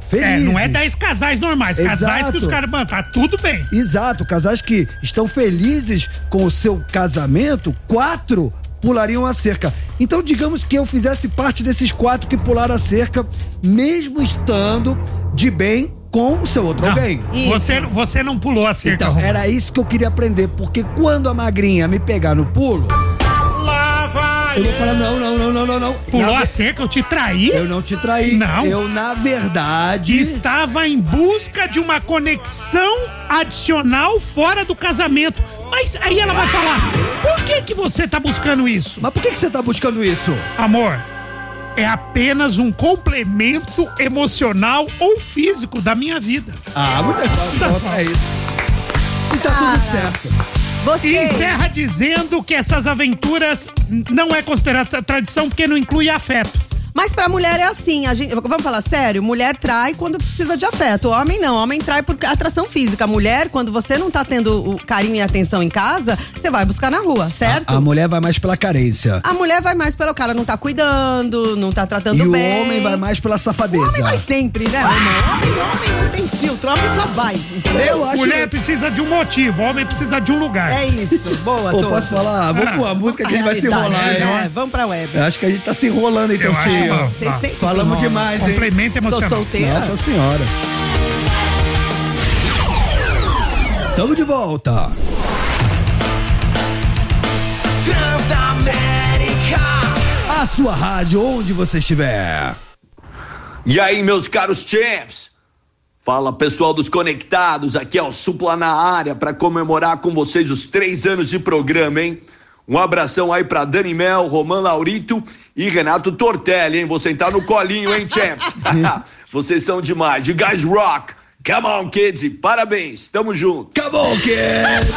S4: É,
S1: Felizes.
S4: não é 10 casais normais. Casais
S1: Exato.
S4: que os caras. Mano, tá tudo bem.
S1: Exato, casais que estão felizes com o seu casamento, quatro pulariam a cerca. Então, digamos que eu fizesse parte desses quatro que pularam a cerca, mesmo estando de bem com o seu outro
S4: Não,
S1: alguém.
S4: Você, você não pulou a cerca.
S1: Então, era isso que eu queria aprender, porque quando a magrinha me pegar no pulo, eu vou falar: não, não, não, não, não, não.
S4: Pulou
S1: Na
S4: a cerca, eu te traí?
S1: Eu não te traí.
S4: Não.
S1: Eu, na verdade.
S4: Estava em busca de uma conexão adicional fora do casamento. Mas aí ela vai falar: por que que você tá buscando isso?
S1: Mas por que, que você tá buscando isso?
S4: Amor, é apenas um complemento emocional ou físico da minha vida.
S1: Ah, muita coisa. É isso. E tá tudo certo.
S2: Você.
S4: E encerra dizendo que essas aventuras não é considerada tradição porque não inclui afeto.
S2: Mas pra mulher é assim, a gente, vamos falar sério, mulher trai quando precisa de afeto. Homem não, homem trai por atração física. Mulher, quando você não tá tendo o carinho e atenção em casa, você vai buscar na rua, certo?
S1: A mulher vai mais pela carência.
S2: A mulher vai mais pelo cara não tá cuidando, não tá tratando
S1: E o
S2: bem.
S1: homem vai mais pela
S2: O
S1: safadeza.
S2: homem vai sempre, né, Romão? Homem, homem não tem filtro, homem só vai, entendeu?
S1: Eu acho
S4: Mulher precisa de um motivo, homem precisa de um lugar.
S2: É isso, boa,
S1: Pô, posso falar? Vamos com a música que a gente vai se enrolar,
S2: né?
S1: né?
S2: Vamos pra web.
S1: Eu acho que a gente tá se enrolando, então,
S4: Eu
S2: sempre
S1: Falamos demais, hein?
S4: Complemento
S2: Sou
S4: emocional.
S2: solteira.
S1: Nossa senhora. Tamo de volta.
S17: Transamérica.
S1: A sua rádio, onde você estiver.
S13: E aí, meus caros champs? Fala pessoal dos conectados, aqui é o Supla na área para comemorar com vocês os três anos de programa, hein? Um abração aí pra Dani Mel, Roman Laurito e Renato Tortelli, hein? Vou sentar no colinho, hein, champs? vocês são demais. You guys rock. Come on, kids. Parabéns. Tamo junto.
S1: Come on, kids.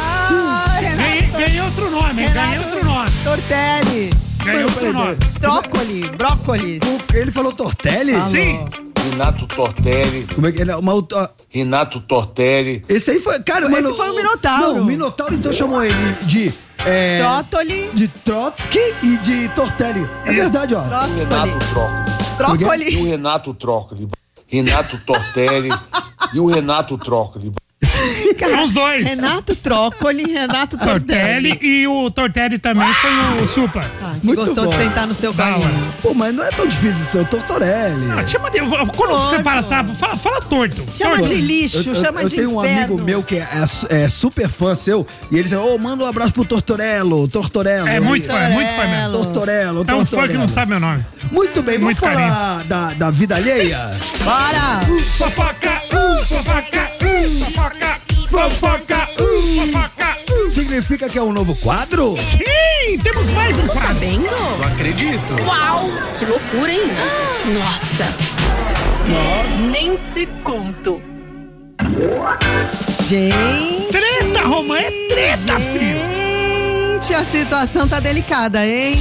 S4: Ganhei, ganhei outro nome, hein? Ganhei outro nome.
S2: Tortelli.
S4: Ganhei outro nome.
S2: Brócoli, brócoli.
S1: Ele falou Tortelli?
S2: Falou.
S4: Sim.
S18: Renato Tortelli.
S1: Como é que ele é? Uma,
S18: Renato Tortelli.
S1: esse aí foi. Cara,
S2: Esse
S1: mano.
S2: foi o Minotauro.
S1: Não, o Minotauro então chamou ele de. É,
S2: Trótoli.
S1: de Trotsky e de Tortelli. É verdade, ó.
S18: O Renato Trócoli.
S2: Brócoli.
S18: E o Renato Trócoli. Renato Tortelli e o Renato Trócoli.
S4: São os dois.
S2: Renato Trócoli, Renato
S4: Tortelli
S2: Tortelli.
S4: e o Tortelli também foi o Supla.
S2: Ah, que
S1: Muito
S2: gostou
S1: bom.
S2: de sentar no seu caminho.
S1: Pô, mas não é tão difícil ser o Tortorelli.
S4: Ah, chama de. Quando você fala, sabe, fala, fala torto.
S2: Chama
S4: Torto.
S2: de lixo,
S1: Eu- eu,
S2: chama
S1: eu
S2: de
S1: tenho um
S2: inferno.
S1: amigo meu que é, é é super fã seu e ele diz: Ô, manda um abraço pro Tortorello, Tortorello.
S4: É muito fã, é muito fã mesmo.
S1: Tortorello,
S4: É um fã que
S1: Tortorello.
S4: não sabe meu nome.
S1: Muito bem, vamos
S4: Muito
S1: falar da, da vida alheia?
S2: Bora!
S4: Fofoca, uh, fofoca, uh, fofoca, fofoca, uh, fofoca. uh.
S1: Significa que é um novo quadro?
S4: Sim, temos mais um quadro.
S17: Sabendo?
S3: Não acredito.
S17: Uau! Que loucura, hein? Nossa! Nem te conto.
S2: Gente!
S4: Treta, Romã, é treta, filho.
S2: Gente, a situação tá delicada, hein?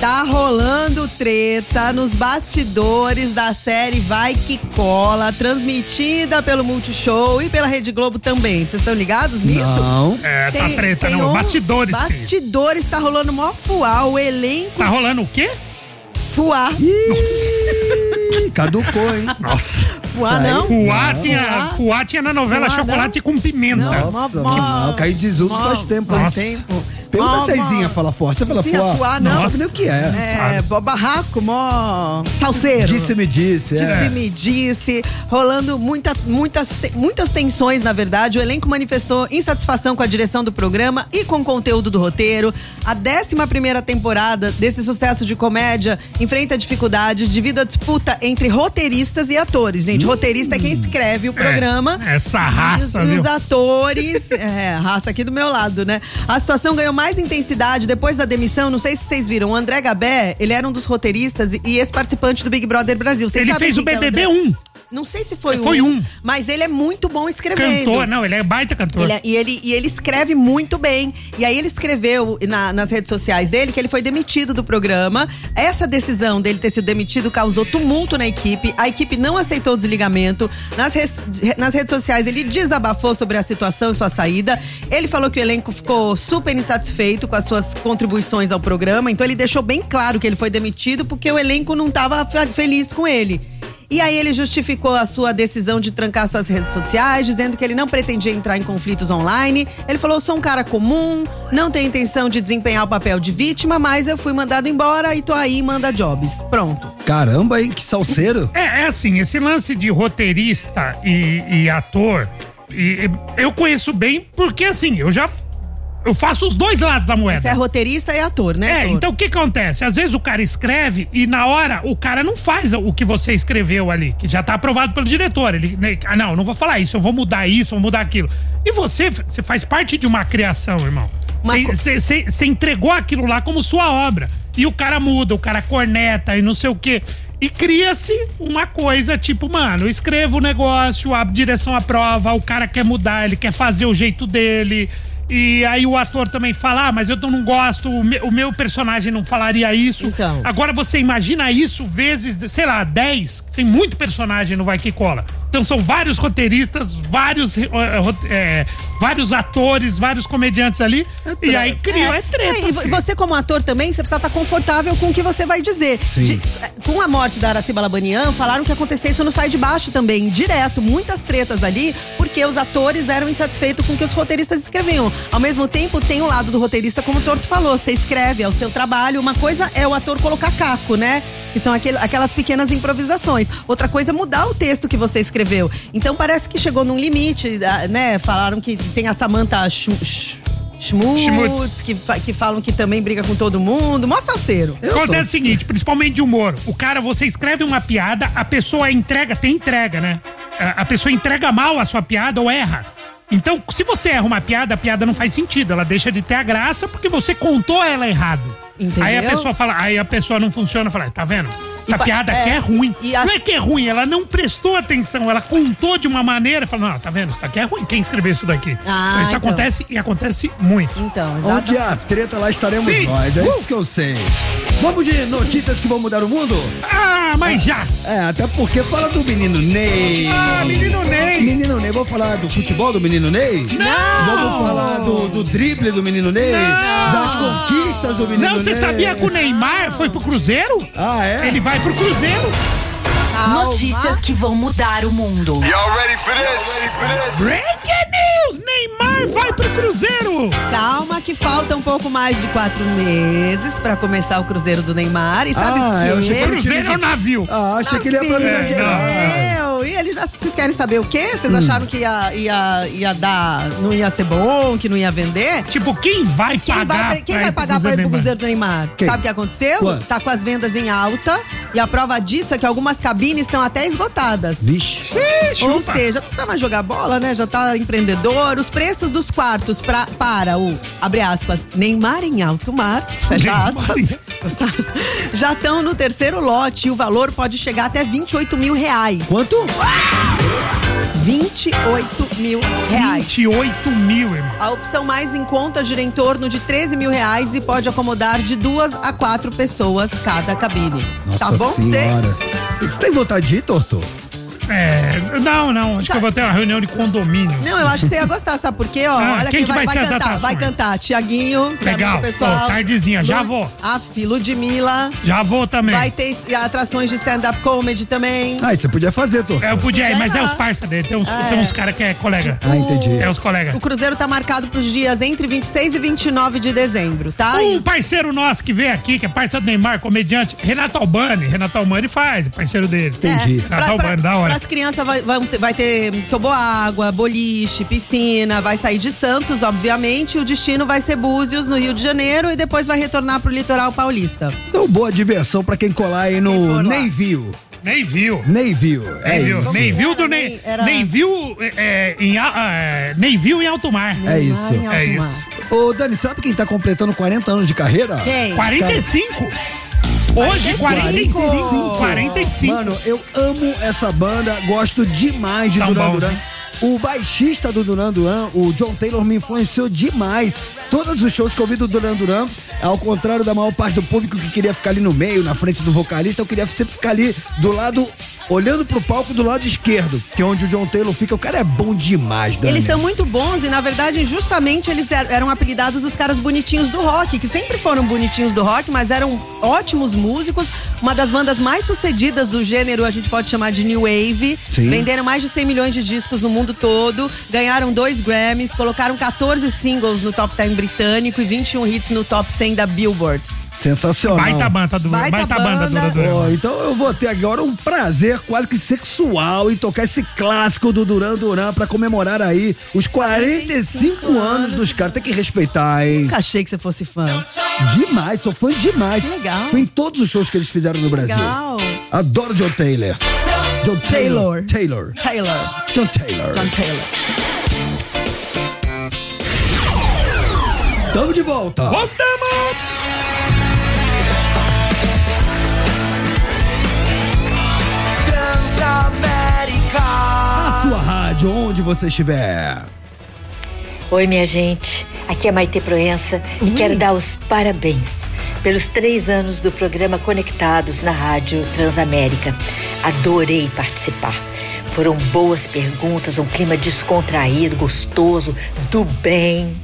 S2: Tá rolando treta nos bastidores da série Vai Que Cola, transmitida pelo Multishow e pela Rede Globo também. Vocês estão ligados nisso?
S1: Não.
S4: É, tá treta, não.
S2: um-
S4: Bastidores, filho.
S2: Bastidores, tá rolando mó fuá. O elenco
S4: Tá rolando o quê?
S2: fuá.
S1: Ih, caducou, hein?
S4: Nossa.
S2: Fuá
S1: Sai.
S2: não?
S4: Fuá
S2: Não.
S4: tinha,
S2: Fuá.
S4: fuá tinha na novela
S2: Fuá,
S4: Chocolate com Pimenta.
S1: Nossa,
S2: mó-
S1: mano, caiu de desuso
S2: mó-
S1: faz tempo.
S2: faz
S1: Nossa.
S2: tempo.
S1: Pergunta se a Izinha fala forte. Você fala forte?
S2: fuá, não.
S1: Não sabe nem o que é.
S2: É, mó barraco, mó salseiro.
S1: Disse-me disse. É.
S2: me disse, rolando muita, muitas, muitas tensões, na verdade. O elenco manifestou insatisfação com a direção do programa e com o conteúdo do roteiro. A 11 primeira temporada desse sucesso de comédia enfrenta dificuldades devido à disputa entre roteiristas e atores. Gente, roteirista é quem escreve o programa.
S4: Essa raça,
S2: E os, e
S4: viu?
S2: os atores, é, raça aqui do meu lado, né? A situação ganhou mais intensidade depois da demissão. Não sei se vocês viram. O André Gabé, ele era um dos roteiristas e, ex-participante do Big Brother Brasil. Vocês
S4: Ele fez o
S2: é
S4: BBB
S2: André?
S4: 1.
S2: Não sei se foi,
S4: Foi
S2: um,
S4: um.
S2: Mas ele é muito bom escrevendo.
S4: Cantor, não, ele é baita cantor.
S2: Ele é- e, ele, e ele escreve muito bem. E aí ele escreveu na- nas redes sociais dele que ele foi demitido do programa. Essa decisão dele ter sido demitido causou tumulto na equipe. A equipe não aceitou o desligamento. Nas, res- nas redes sociais ele desabafou sobre a situação e sua saída. Ele falou que o elenco ficou super insatisfeito com as suas contribuições ao programa. Então ele deixou bem claro que ele foi demitido porque o elenco não estava feliz com ele. E aí ele justificou a sua decisão de trancar suas redes sociais, dizendo que ele não pretendia entrar em conflitos online. Ele falou: sou um cara comum, não tenho intenção de desempenhar o papel de vítima, mas eu fui mandado embora e tô aí, manda jobs. Pronto.
S1: Caramba, hein? Que salseiro.
S4: É, é assim, esse lance de roteirista e, e ator, e- e eu conheço bem porque assim, eu já. Eu faço os dois lados da moeda.
S2: Você é roteirista e ator, né?
S4: É,
S2: ator?
S4: então o que acontece? Às vezes o cara escreve e na hora o cara não faz o que você escreveu ali, que já tá aprovado pelo diretor. Ele, né, ah, não, não vou falar isso, eu vou mudar isso, eu vou mudar aquilo. E você, você faz parte de uma criação, irmão. Você entregou aquilo lá como sua obra. E o cara muda, o cara corneta e não sei o quê. E cria-se uma coisa tipo, mano, eu escrevo o negócio, a direção aprova, o cara quer mudar, ele quer fazer o jeito dele. E aí o ator também fala, ah, mas eu não gosto, o me- o meu personagem não falaria isso.
S2: Então.
S4: Agora você imagina isso vezes, sei lá, 10. Tem muito personagem no Vai Que Cola. Então são vários roteiristas, vários, eh, vários atores, vários comediantes ali. e aí cria, é, treta.
S2: É, e você, como ator, também, você precisa estar confortável com o que você vai dizer.
S1: Sim.
S2: De- é, com a morte da Araci Balabanian, falaram que acontecia isso no Sai de Baixo também, direto. Muitas tretas ali, porque os atores eram insatisfeitos com o que os roteiristas escreviam. Ao mesmo tempo, tem o lado do roteirista, como o Torto falou, você escreve, é o seu trabalho. Uma coisa é o ator colocar caco, né? Que são aquele, aquelas pequenas improvisações. Outra coisa é mudar o texto que você escreveu. Então parece que chegou num limite, ah, né? Falaram que tem a Samantha Sch- Sch- Schmutz,
S4: Schmutz.
S2: que, fa- que falam que também briga com todo mundo. Mó salseiro.
S4: Acontece o seguinte, principalmente de humor. O cara, você escreve uma piada, a pessoa entrega, tem entrega, né? A pessoa entrega mal a sua piada ou erra. Então, se você erra uma piada, a piada não faz sentido. Ela deixa de ter a graça porque você contou ela errado.
S2: Entendeu?
S4: Aí a pessoa fala, aí a pessoa não funciona, fala, tá vendo? Essa piada
S2: é,
S4: aqui é ruim.
S2: e as-
S4: Não é que é ruim, ela não prestou atenção, ela contou de uma maneira, falou, não, tá vendo? Isso daqui é ruim. Quem escreveu isso daqui?
S2: Ah,
S4: então, isso
S2: então.
S4: acontece e acontece muito.
S2: Então,
S1: Onde há treta, lá estaremos
S4: Sim.
S1: nós. É
S4: Uh!
S1: isso que eu sei. Vamos de notícias que vão mudar o mundo?
S4: Ah, mas já!
S1: É, até porque fala do menino Ney.
S4: Ah, menino Ney.
S1: Menino Ney, vamos falar do futebol do menino Ney?
S4: Não!
S1: Vamos falar do, do drible do menino Ney?
S4: Não!
S1: Das conquistas do menino
S4: Não, você
S1: Ney?
S4: sabia que o Neymar foi pro Cruzeiro?
S1: Ah, é?
S4: Ele vai pro Cruzeiro.
S19: Notícias que vão mudar o mundo.
S17: ready for this?
S4: Breaking news! Neymar vai pro Cruzeiro!
S2: Calma que falta um pouco mais de quatro meses pra começar o Cruzeiro do Neymar. E sabe
S1: Ah,
S2: o
S1: eu que ele
S4: Cruzeiro
S1: tinha-
S4: é o navio.
S1: Ah, achei que ele ia pra Minas Gerais.
S2: E ele já. Vocês querem saber o quê? Vocês
S1: Hum.
S2: acharam que ia, ia, ia dar. Não ia ser bom, que não ia vender?
S4: Tipo, quem vai
S2: Quem
S4: pagar
S2: vai, quem
S4: pra
S2: vai
S4: ir pro
S2: pagar pra ir pro
S4: Cruzeiro
S2: do Neymar?
S1: Quem?
S2: Sabe o que aconteceu?
S1: Quanto?
S2: Tá com as vendas em alta. E a prova disso é que algumas cabines estão até esgotadas.
S1: Vixe.
S2: Ou seja, não precisa mais jogar bola, né? Já tá Os preços dos quartos pra, para o, abre aspas, Neymar em alto mar, fecha aspas, gostaram? já estão no terceiro lote e o valor pode chegar até 28 mil reais.
S1: Quanto?
S2: 28 mil reais.
S4: 28 mil, irmão.
S2: A opção mais em conta gira em torno de 13 mil reais e pode acomodar de duas a quatro pessoas cada cabine.
S1: Nossa
S2: tá bom pra vocês?
S1: senhora. Você tem vontade de ir, Torto?
S4: É, não, não. Acho que eu vou ter uma reunião de condomínio.
S2: Não, eu acho que você ia gostar, sabe por quê? Ó,
S4: Ah,
S2: olha
S4: quem
S2: quem
S4: que
S2: vai,
S4: vai
S2: cantar, vai cantar. Tiaguinho, que é
S4: Legal.
S2: pessoal.
S4: Pô, tardezinha, já
S2: Lu-
S4: vou.
S2: A Filo de Mila.
S4: Já vou também.
S2: Vai ter atrações de stand-up comedy também.
S1: Ah, você podia fazer, Torto.
S4: É, eu podia ir,
S2: Podia
S4: mas é os parça dele. Tem uns,
S2: É.
S4: tem uns caras que é colega.
S1: Ah, entendi.
S4: É os colegas.
S2: O Cruzeiro tá marcado pros dias entre 26 e 29 de dezembro, tá?
S4: Um parceiro nosso que veio aqui, que é parceiro do Neymar, comediante, Renato Albani. Renato Albani faz, é parceiro dele.
S1: Entendi.
S4: Renato Albani, da hora.
S2: Para as crianças vai, vão ter- vai ter toboágua, boliche, piscina, vai sair de Santos, obviamente. O destino vai ser Búzios, no Rio de Janeiro, e depois vai retornar pro litoral paulista.
S1: Então, boa diversão pra quem colar aí no.
S4: Nem viu.
S1: Neyville. É
S4: Nem viu.
S1: isso.
S4: Nem viu do nem-
S2: era-
S4: viu é, em, é, nem viu em alto mar.
S1: É isso.
S4: É isso.
S1: Ô, Dani, sabe quem tá completando 40 anos de carreira?
S2: Quem?
S4: 45? Hoje, 45. 45.
S1: Mano, eu amo essa banda, gosto demais de
S4: São
S1: Duran Duran. O baixista do Duran Duran, o John Taylor, me influenciou demais. Todos os shows que eu vi do Duran Duran, ao contrário da maior parte do público que queria ficar ali no meio, na frente do vocalista, eu queria sempre ficar ali do lado, olhando pro palco do lado esquerdo, que é onde o John Taylor fica. O cara é bom demais, Dani.
S2: Eles são muito bons e, na verdade, justamente eles er- eram apelidados dos caras bonitinhos do rock, que sempre foram bonitinhos do rock, mas eram ótimos músicos. Uma das bandas mais sucedidas do gênero, a gente pode chamar de New Wave.
S1: Sim.
S2: Venderam mais de 100 milhões de discos no mundo todo, ganharam dois Grammys, colocaram 14 singles no top 10 britânico e 21 hits no top 100 da Billboard.
S1: Sensacional.
S4: Baita banda do
S2: Baita
S4: Baita banda
S2: banda.
S4: Duran.
S1: então eu vou ter agora um prazer quase que sexual em tocar esse clássico do Duran Duran pra comemorar aí os 45 anos dos caras. Tem que respeitar, hein?
S2: Nunca achei que você fosse fã.
S1: Demais, sou fã demais.
S2: Que legal.
S1: Fui em todos os shows que eles fizeram no Brasil.
S2: Legal.
S1: Adoro John Taylor. John Taylor. Taylor.
S2: Taylor.
S1: John Taylor.
S2: John Taylor.
S1: Tamo de volta.
S4: Voltamos!
S1: Onde você estiver.
S20: Oi, minha gente. Aqui é Maite Proença e quero dar os parabéns pelos três anos do programa Conectados na Rádio Transamérica. Adorei participar. Foram boas perguntas, um clima descontraído, gostoso, do bem.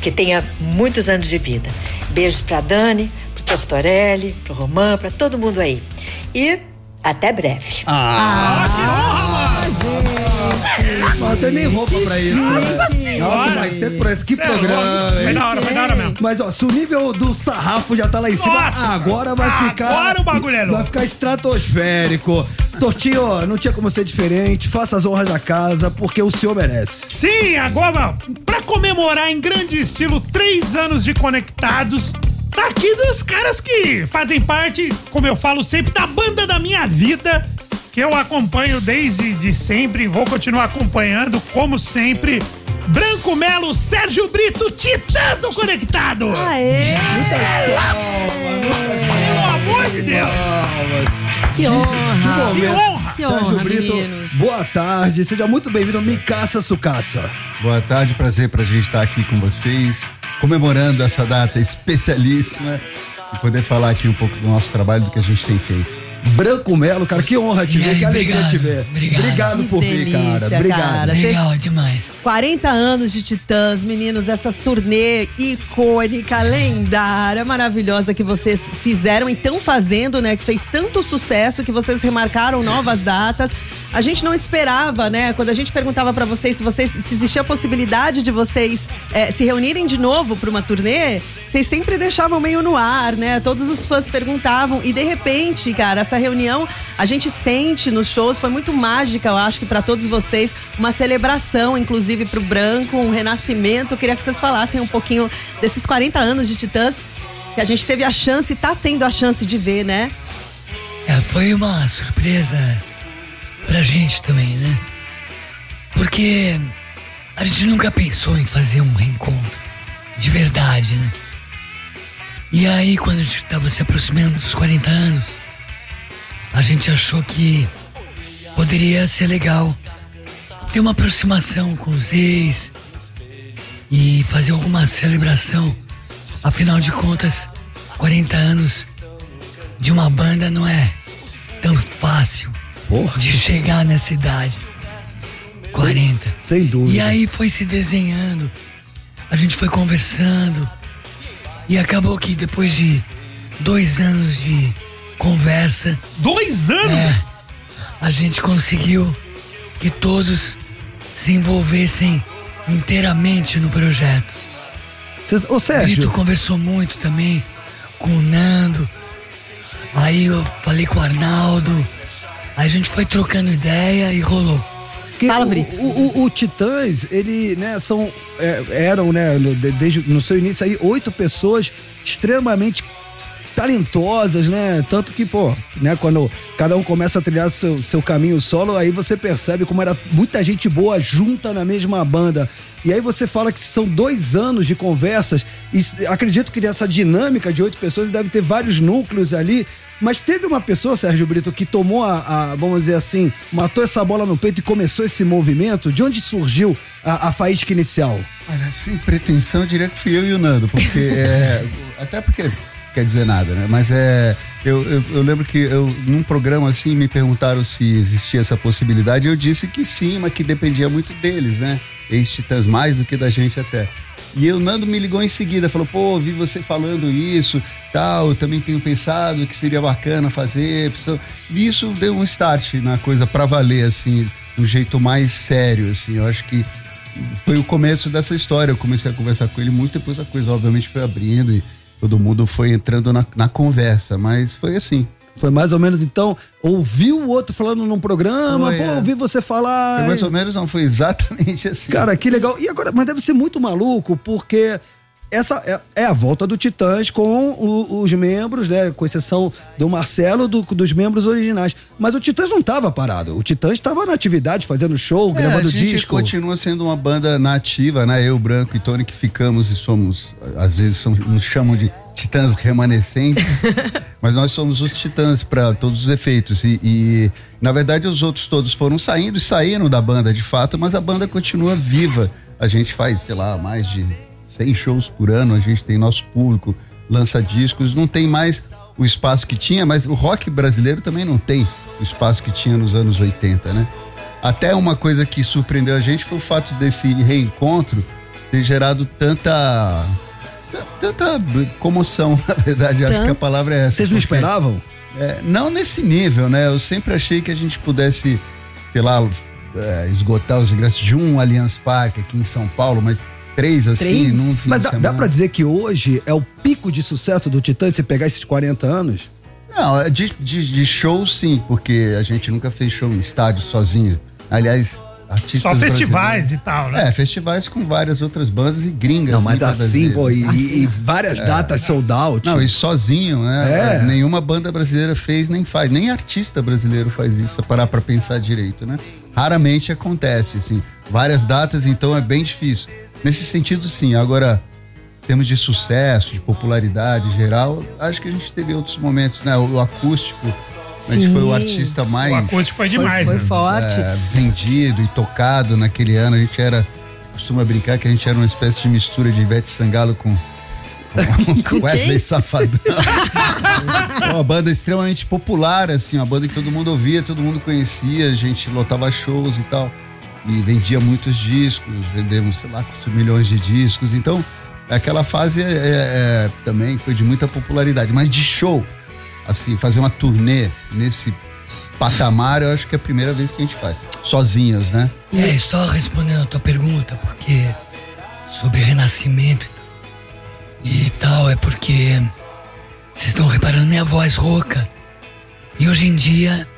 S20: Que tenha muitos anos de vida. Beijos pra Dani, pro Tortorelli, pro Romã, pra todo mundo aí. E até breve.
S1: Ah,
S4: que honra!
S1: Mas não tem nem roupa pra isso.
S4: Nossa
S1: né?
S4: senhora.
S1: Nossa, vai ter isso. Que
S4: Cê é
S1: programa.
S4: louco. Foi
S1: hein?
S4: da hora, foi da hora mesmo.
S1: Mas, ó, se o nível do sarrafo já tá lá em cima,
S4: Nossa.
S1: agora vai ficar.
S4: Agora o bagulho é louco.
S1: Vai ficar estratosférico. Tortinho, não tinha como ser diferente. Faça as honras da casa, porque o senhor merece.
S4: Sim, agora, pra comemorar em grande estilo três anos de conectados, tá aqui dos caras que fazem parte, como eu falo sempre, da banda da minha vida, que eu acompanho desde de sempre e vou continuar acompanhando, como sempre. Branco Melo, Sérgio Brito, Titãs do Conectado!
S2: Aê!
S4: Pelo amor de Deus!
S2: Que honra!
S1: Que momento.
S4: honra.
S2: Que
S1: Sérgio
S2: honra,
S1: Brito,
S2: meninos.
S1: boa tarde. Seja muito bem-vindo, Micaça Sucaça.
S21: Boa tarde, prazer pra gente estar aqui com vocês, comemorando essa data especialíssima e poder falar aqui um pouco do nosso trabalho, do que a gente tem feito.
S1: Branco Melo, cara, que honra te ver, que alegria te ver. Obrigado, por vir, cara. Obrigado.
S2: cara.
S17: Legal demais.
S2: 40 anos de Titãs, meninos, dessas turnê icônica, lendária, maravilhosa que vocês fizeram e estão fazendo, né? Que fez tanto sucesso que vocês remarcaram novas datas. A gente não esperava, né? Quando a gente perguntava pra vocês se vocês se existia a possibilidade de vocês eh, se reunirem de novo pra uma turnê, vocês sempre deixavam meio no ar, né? Todos os fãs perguntavam e de repente, cara, essa reunião a gente sente nos shows foi muito mágica, eu acho que pra todos vocês, uma celebração, inclusive pro Branco, um renascimento. Eu queria que vocês falassem um pouquinho desses 40 anos de Titãs que a gente teve a chance e tá tendo a chance de ver, né?
S17: É, foi uma surpresa pra gente também, né? Porque a gente nunca pensou em fazer um reencontro de verdade, né? E aí, quando a gente tava se aproximando dos 40 anos, a gente achou que poderia ser legal ter uma aproximação com os ex e fazer alguma celebração. Afinal de contas, 40 anos de uma banda não é tão fácil de chegar nessa idade. 40.
S1: Sem dúvida.
S17: E aí foi se desenhando, a gente foi conversando e acabou que depois de dois anos de conversa.
S4: Dois anos?
S17: É, a gente conseguiu que todos se envolvessem inteiramente no projeto.
S1: Cês, ô,
S17: O
S1: Sérgio.
S17: Brito conversou muito também com o Nando. Aí eu falei com o Arnaldo. Aí a gente foi trocando ideia e rolou.
S1: Que o, o, o- o Titãs, ele, né, são, é, eram, né, no, de- desde no seu início aí, oito pessoas extremamente talentosas, né? Tanto que, pô, né, quando cada um começa a trilhar seu, seu caminho solo, aí você percebe como era muita gente boa junta na mesma banda. E aí você fala que são dois anos de conversas, e acredito que nessa dinâmica de oito pessoas deve ter vários núcleos ali. Mas teve uma pessoa, Sérgio Brito, que tomou a, a, vamos dizer assim, matou essa bola no peito e começou esse movimento. De onde surgiu a, a faísca inicial?
S21: Olha, sem pretensão, eu diria que fui eu e o Nando, porque é, até porque quer dizer nada, né? Mas é, eu, eu, eu lembro que eu num programa assim me perguntaram se existia essa possibilidade, eu disse que sim, mas que dependia muito deles, né? Ex-titãs mais do que da gente até. E o Nando me ligou em seguida, falou: pô, ouvi você falando isso, tal, eu também tenho pensado que seria bacana fazer. precisa-" E isso deu um start na coisa pra valer, assim, um jeito mais sério, assim. Eu acho que foi o começo dessa história. Eu comecei a conversar com ele muito, depois a coisa, obviamente, foi abrindo e todo mundo foi entrando na, na conversa, mas foi assim.
S1: Foi mais ou menos, então, ouviu o outro falando num programa, pô,
S21: é.
S1: ouvi você falar.
S21: Foi mais ou menos, não, foi exatamente assim.
S1: Cara, que legal. E agora, mas deve ser muito maluco, porque essa é, é a volta do Titãs com o- os membros, né? Com exceção do Marcelo, do- dos membros originais. Mas o Titãs não tava parado. O Titãs estava na atividade, fazendo show,
S21: É,
S1: gravando
S21: a gente
S1: disco.
S21: continua sendo uma banda nativa, né? Eu, Branco e Tony que ficamos e somos, às vezes são- nos chamam de titãs remanescentes, mas nós somos os titãs para todos os efeitos e, e, na verdade os outros todos foram saindo e saíram da banda de fato, mas a banda continua viva. A gente faz, sei lá, mais de 100 shows por ano, a gente tem nosso público, lança discos, não tem mais o espaço que tinha, mas o rock brasileiro também não tem o espaço que tinha nos anos 80, né? Até uma coisa que surpreendeu a gente foi o fato desse reencontro ter gerado tanta tanta comoção, na verdade, acho que a palavra é essa.
S1: Vocês não esperavam?
S21: é, não nesse nível, né? Eu sempre achei que a gente pudesse, sei lá, é, esgotar os ingressos de um Allianz Parque aqui em São Paulo, mas três assim,
S1: Três?
S21: num fim
S1: Mas
S21: de
S1: dá,
S21: semana.
S1: dá pra dizer que hoje é o pico de sucesso do Titã, se pegar esses 40 anos?
S21: Não, é de, de, de show sim, porque a gente nunca fez show em estádio sozinho. Aliás, artistas
S4: Só festivais e tal, né?
S21: É, festivais com várias outras bandas e gringas.
S1: Não, mas assim, pô, e, e- e várias datas sold out.
S21: Não, e sozinho, né?
S1: É.
S21: Nenhuma banda brasileira fez, nem faz. Nem artista brasileiro faz isso, se parar pra pensar direito, né? Raramente acontece, assim. Várias datas, então é bem difícil. Nesse sentido, sim. Agora, em termos de sucesso, de popularidade geral, acho que a gente teve outros momentos, né? O, o acústico, a gente
S2: Sim.
S21: foi o artista mais.
S4: O acústico foi demais,
S2: Foi,
S4: mesmo.
S2: forte.
S21: é, vendido e tocado naquele ano. A gente era. Costuma brincar que a gente era uma espécie de mistura de Ivete Sangalo com. com Wesley Safadão. uma banda extremamente popular, assim, uma banda que todo mundo ouvia, todo mundo conhecia, a gente lotava shows e tal. E vendia muitos discos, vendemos, sei lá, quantos milhões de discos. Então, aquela fase é, é, é, também foi de muita popularidade. Mas de show, assim, fazer uma turnê nesse patamar, eu acho que é a primeira vez que a gente faz. Sozinhos, né?
S17: É, só respondendo a tua pergunta, porque sobre renascimento e tal, é porque vocês estão reparando minha voz rouca. E hoje em dia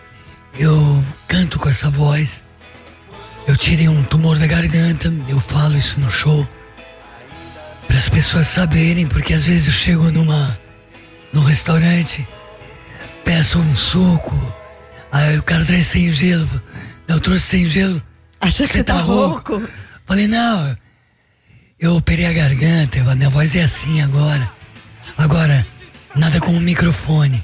S17: eu canto com essa voz. Eu tirei um tumor da garganta, eu falo isso no show. Para as pessoas saberem, porque às vezes eu chego numa num restaurante, peço um suco, aí o cara traz sem gelo. Eu trouxe sem gelo.
S2: Acha que você tá rouco?
S17: Falei, não, eu operei a garganta, minha voz é assim agora. Agora, nada como microfone.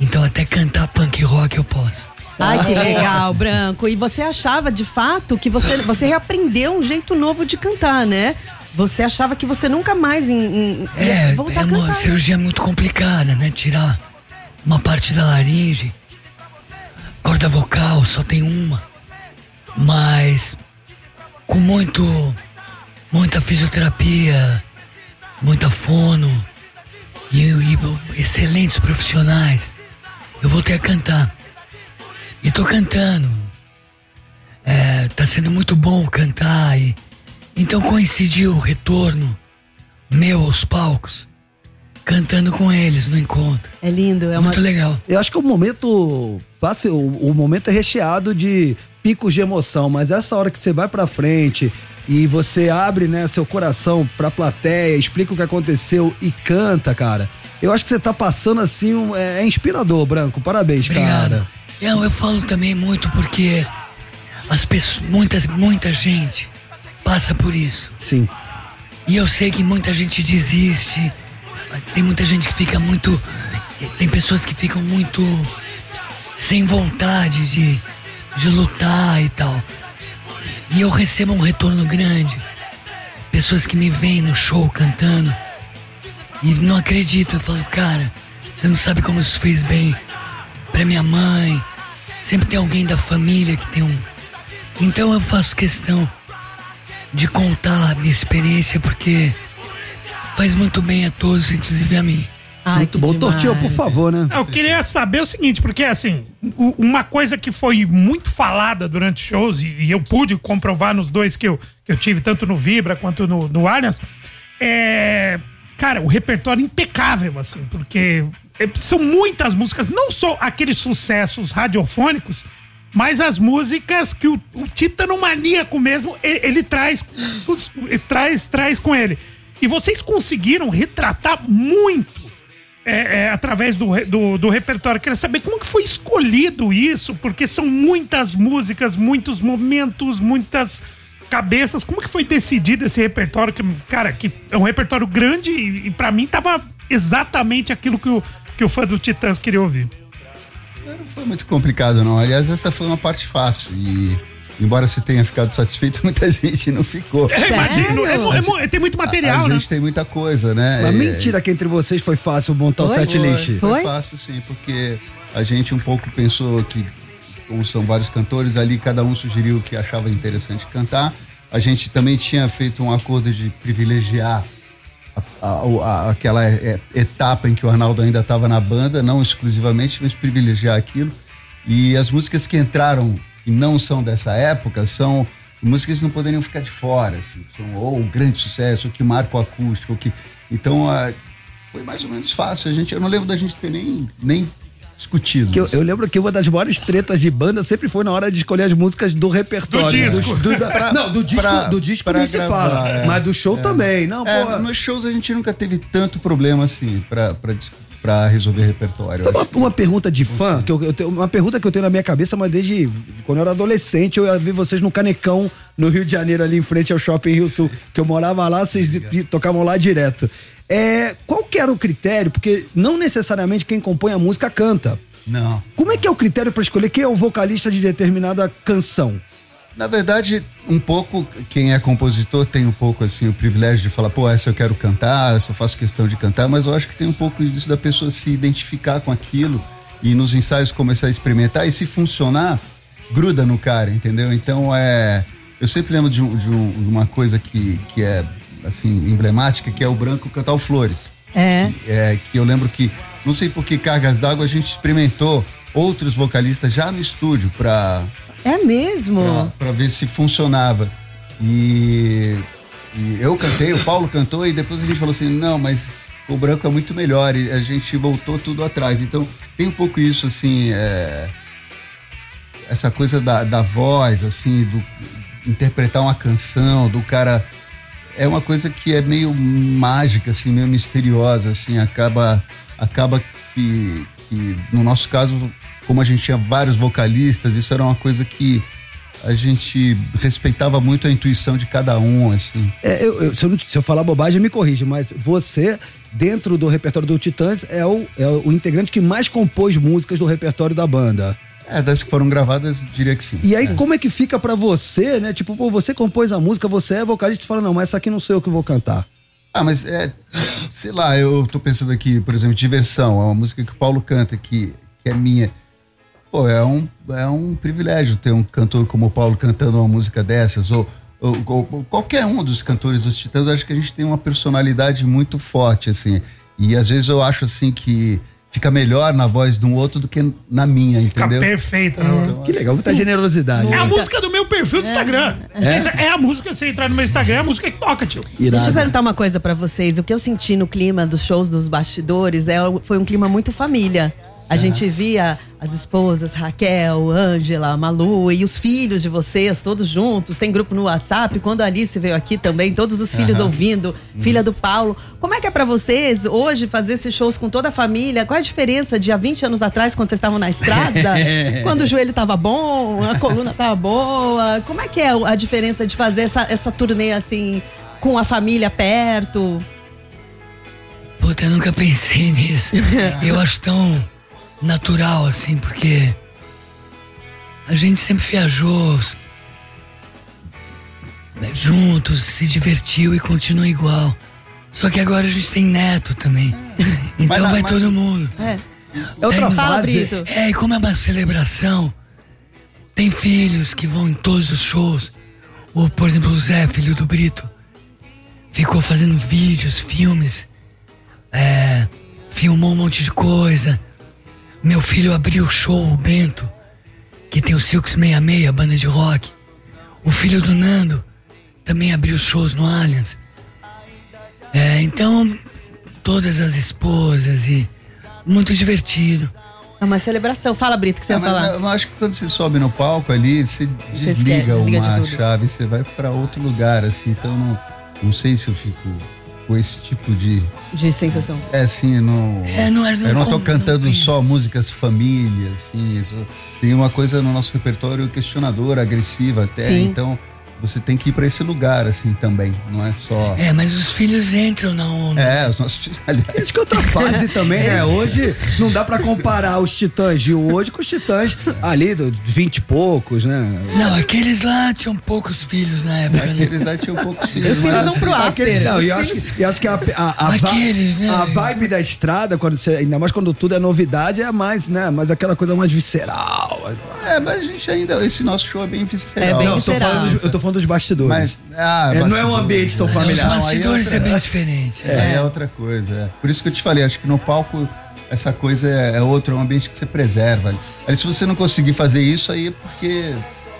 S17: Então até cantar punk rock eu posso.
S2: Ai, que legal, Branco. E você achava, de fato, que você, você reaprendeu um jeito novo de cantar, né? Você achava que você nunca mais em, em-
S17: É,
S2: voltar
S17: é
S2: a
S17: uma
S2: cantar.
S17: cirurgia muito complicada, né? Tirar uma parte da laringe, corda vocal, só tem uma. Mas com muito, muita fisioterapia, muita fono e, e excelentes profissionais, eu voltei a cantar. E tô cantando. É, tá sendo muito bom cantar e então coincidiu o retorno meu aos palcos, cantando com eles no encontro.
S2: É lindo, é
S17: Muito legal.
S1: Eu acho que o momento fácil, o, momento é recheado de picos de emoção, mas essa hora que você vai pra frente e você abre, né, seu coração pra plateia, explica o que aconteceu e canta, cara. Eu acho que você tá passando assim, um- é, é inspirador, Branco. Parabéns,
S17: Obrigado.
S1: cara.
S17: Eu, eu falo também muito porque as pessoas, muitas, muita gente passa por isso.
S1: Sim.
S17: E eu sei que muita gente desiste. Tem muita gente que fica muito. Tem pessoas que ficam muito sem vontade de, de lutar e tal. E eu recebo um retorno grande. Pessoas que me veem no show cantando e não acreditam. Eu falo, cara, você não sabe como isso fez bem pra minha mãe. Sempre tem alguém da família que tem um. Então eu faço questão de contar a minha experiência porque faz muito bem a todos, inclusive a mim.
S1: Muito bom. Tortinho, por favor, né?
S4: Eu queria saber o seguinte, porque assim, uma coisa que foi muito falada durante shows, e, eu pude comprovar nos dois que eu, que eu tive, tanto no Vibra quanto no, no Allianz, é. Cara, o repertório impecável, assim, porque é, são muitas músicas, não só aqueles sucessos radiofônicos, mas as músicas que o, o Titano Maníaco mesmo, ele, ele traz, os- ele traz, traz com ele. E vocês conseguiram retratar muito é, é, através do, do, do repertório. Queria saber como que foi escolhido isso, porque são muitas músicas, muitos momentos, muitas cabeças. Como que foi decidido esse repertório? Que, cara, que é um repertório grande e, e para mim tava exatamente aquilo que o, que o fã do Titãs queria ouvir.
S21: Não foi muito complicado, não. Aliás, essa foi uma parte fácil. E, embora você tenha ficado satisfeito, muita gente não ficou.
S4: É, imagino, é é mu- tem muito material,
S21: a, a
S4: né?
S21: gente tem muita coisa, né?
S1: Mas
S21: É,
S1: mentira que entre vocês foi fácil montar o set list.
S21: Foi fácil, sim, porque a gente um pouco pensou que, como são vários cantores ali, cada um sugeriu o que achava interessante cantar. A gente também tinha feito um acordo de privilegiar a- a- a- aquela é, etapa em que o Arnaldo ainda estava na banda, não exclusivamente, mas privilegiar aquilo. E as músicas que entraram que não são dessa época são músicas que não poderiam ficar de fora, assim, são ou um grande sucesso, ou que marca o acústico, ou que então ah, foi mais ou menos fácil. A gente, eu não lembro da gente ter nem nem discutido.
S1: Que eu, eu lembro que uma das maiores tretas de banda sempre foi na hora de escolher as músicas do repertório.
S21: Do disco.
S1: Do- do-
S21: Pra-
S1: não, do disco,
S21: pra-
S1: do disco nem se
S21: gravar,
S1: fala.
S21: é.
S1: Mas do show
S21: É.
S1: também. Não,
S21: É,
S1: pô.
S21: nos shows a gente nunca teve tanto problema assim pra, pra, dis- pra resolver repertório.
S1: Sabe uma, uma pergunta de fã, que eu, eu tenho, uma pergunta que eu tenho na minha cabeça, mas desde quando eu era adolescente, eu ia ver vocês no Canecão, no Rio de Janeiro, ali em frente ao Shopping Rio Sul, que eu morava lá, vocês tocavam lá direto. É, qual que era o critério? Porque não necessariamente quem compõe a música canta.
S21: Não.
S1: Como é que é o critério para escolher quem é o vocalista de determinada canção?
S21: Na verdade, um pouco, quem é compositor tem um pouco assim o privilégio de falar, pô, essa eu quero cantar, essa eu faço questão de cantar, mas eu acho que tem um pouco disso da pessoa se identificar com aquilo e nos ensaios começar a experimentar e se funcionar, gruda no cara, entendeu? Então é. Eu sempre lembro de, de um- uma coisa que, que é assim, emblemática, que é o branco cantar o Flores.
S2: É.
S21: É, que eu lembro que, não sei por que cargas d'água, a gente experimentou outros vocalistas já no estúdio para
S2: É mesmo?
S21: para ver se funcionava. E, e eu cantei, o Paulo cantou e depois a gente falou assim, não, mas o branco é muito melhor e a gente voltou tudo atrás. Então tem um pouco isso assim, é, essa coisa da, da voz, assim, do interpretar uma canção, do cara é uma coisa que é meio mágica, assim, meio misteriosa, assim, acaba, acaba que, que, no nosso caso, como a gente tinha vários vocalistas, isso era uma coisa que a gente respeitava muito a intuição de cada um, assim.
S1: É, eu- eu- se, eu não- se eu falar bobagem, me corrija, mas você, dentro do repertório do Titãs, é o, é o integrante que mais compôs músicas do repertório da banda.
S21: É, das que foram gravadas, diria que sim.
S1: E aí, como é que fica pra você, né? Tipo, pô, você compôs a música, você é vocalista e fala, não, mas essa aqui não sou eu que vou cantar.
S21: Ah, mas é, sei lá, eu tô pensando aqui, por exemplo, Diversão, é uma música que o Paulo canta, que, que é minha. Pô, é um, é um privilégio ter um cantor como o Paulo cantando uma música dessas, ou, ou- ou qualquer um dos cantores dos Titãs, acho que a gente tem uma personalidade muito forte, assim. E às vezes eu acho, assim, que fica melhor na voz de um outro do que na minha,
S4: Fica
S21: entendeu?
S4: perfeita.
S21: Então,
S1: Que legal, muita generosidade.
S4: É a música do meu perfil do Instagram. Você
S1: É?
S4: entra- É a música, você entrar no meu Instagram, é a música que toca, tio.
S2: Deixa eu perguntar uma coisa pra vocês. O que eu senti no clima dos shows dos bastidores é, foi um clima muito família. A gente via as esposas, Raquel, Ângela, Malu e os filhos de vocês, todos juntos. Tem grupo no WhatsApp. Quando a Alice veio aqui também, todos os filhos
S21: Aham.
S2: ouvindo, filha do Paulo. Como é que é pra vocês hoje fazer esses shows com toda a família? Qual é a diferença de há 20 anos atrás, quando vocês estavam na estrada? quando o joelho tava bom, a coluna tava boa? Como é que é a diferença de fazer essa, essa turnê assim, com a família perto?
S17: Puta, eu nunca pensei nisso. Eu acho tão natural assim, porque a gente sempre viajou né, juntos, se divertiu e continua igual. Só que agora a gente tem neto também. Então vai
S21: mas-
S17: todo mundo.
S2: É.
S1: É outra
S17: Tem-
S1: fase.
S2: Brito.
S17: É, e como é uma celebração, tem filhos que vão em todos os shows. Ou, por exemplo, o Zé, filho do Brito, ficou fazendo vídeos, filmes, é, filmou um monte de coisa. Meu filho abriu o show, o Bento, que tem o Silks 66, a banda de rock. O filho do Nando também abriu shows no Allianz. É, então, todas as esposas e muito divertido.
S2: É uma celebração. Fala, Brito, o que você
S21: Ah,
S2: ia
S21: mas
S2: falar.
S21: eu- acho que quando você sobe no palco ali, você
S2: esquece,
S21: desliga,
S2: desliga de
S21: uma
S2: tudo.
S21: chave, você vai pra outro lugar, assim. Então, não, não sei se eu fico com esse tipo de.
S2: De sensação.
S21: É assim, não.
S17: É, não é- não
S21: eu não tô cantando só músicas família, assim. isso- tem uma coisa no nosso repertório questionadora, agressiva até.
S17: Sim.
S21: Então, você tem que ir pra esse lugar, assim, também. Não é só.
S17: É, mas os filhos entram na onda.
S21: É, os nossos filhos. Aliás,
S1: Acho que outra fase também, né? Hoje não dá pra comparar os titãs de hoje com os titãs ali dos 20 e poucos, né?
S17: Não, aqueles lá tinham poucos filhos na época. né?
S21: Aqueles lá tinham poucos filhos.
S2: Os filhos vão pro after.
S1: Aquele- não, e eu acho,
S2: filhos-
S1: que, eu acho que a, a, a,
S17: Aqueles, né?
S1: a vibe da estrada, quando você, ainda mais quando tudo é novidade, é mais, né? Mas aquela coisa mais visceral.
S21: É, mas a gente ainda. Esse nosso show é bem visceral.
S2: É bem
S1: Não, eu tô,
S2: visceral.
S1: falando eu tô falando dos bastidores.
S21: Mas, ah,
S1: É, não é um
S21: bastidores.
S1: ambiente tão
S17: Os
S1: familiar.
S21: Não, aí
S17: bastidores
S21: outra-
S17: é bem diferente.
S21: É, é outra coisa. é. Por isso que eu te falei, acho que no palco essa coisa é, é outro, é um ambiente que você preserva. Aí se você não conseguir fazer isso, aí é porque.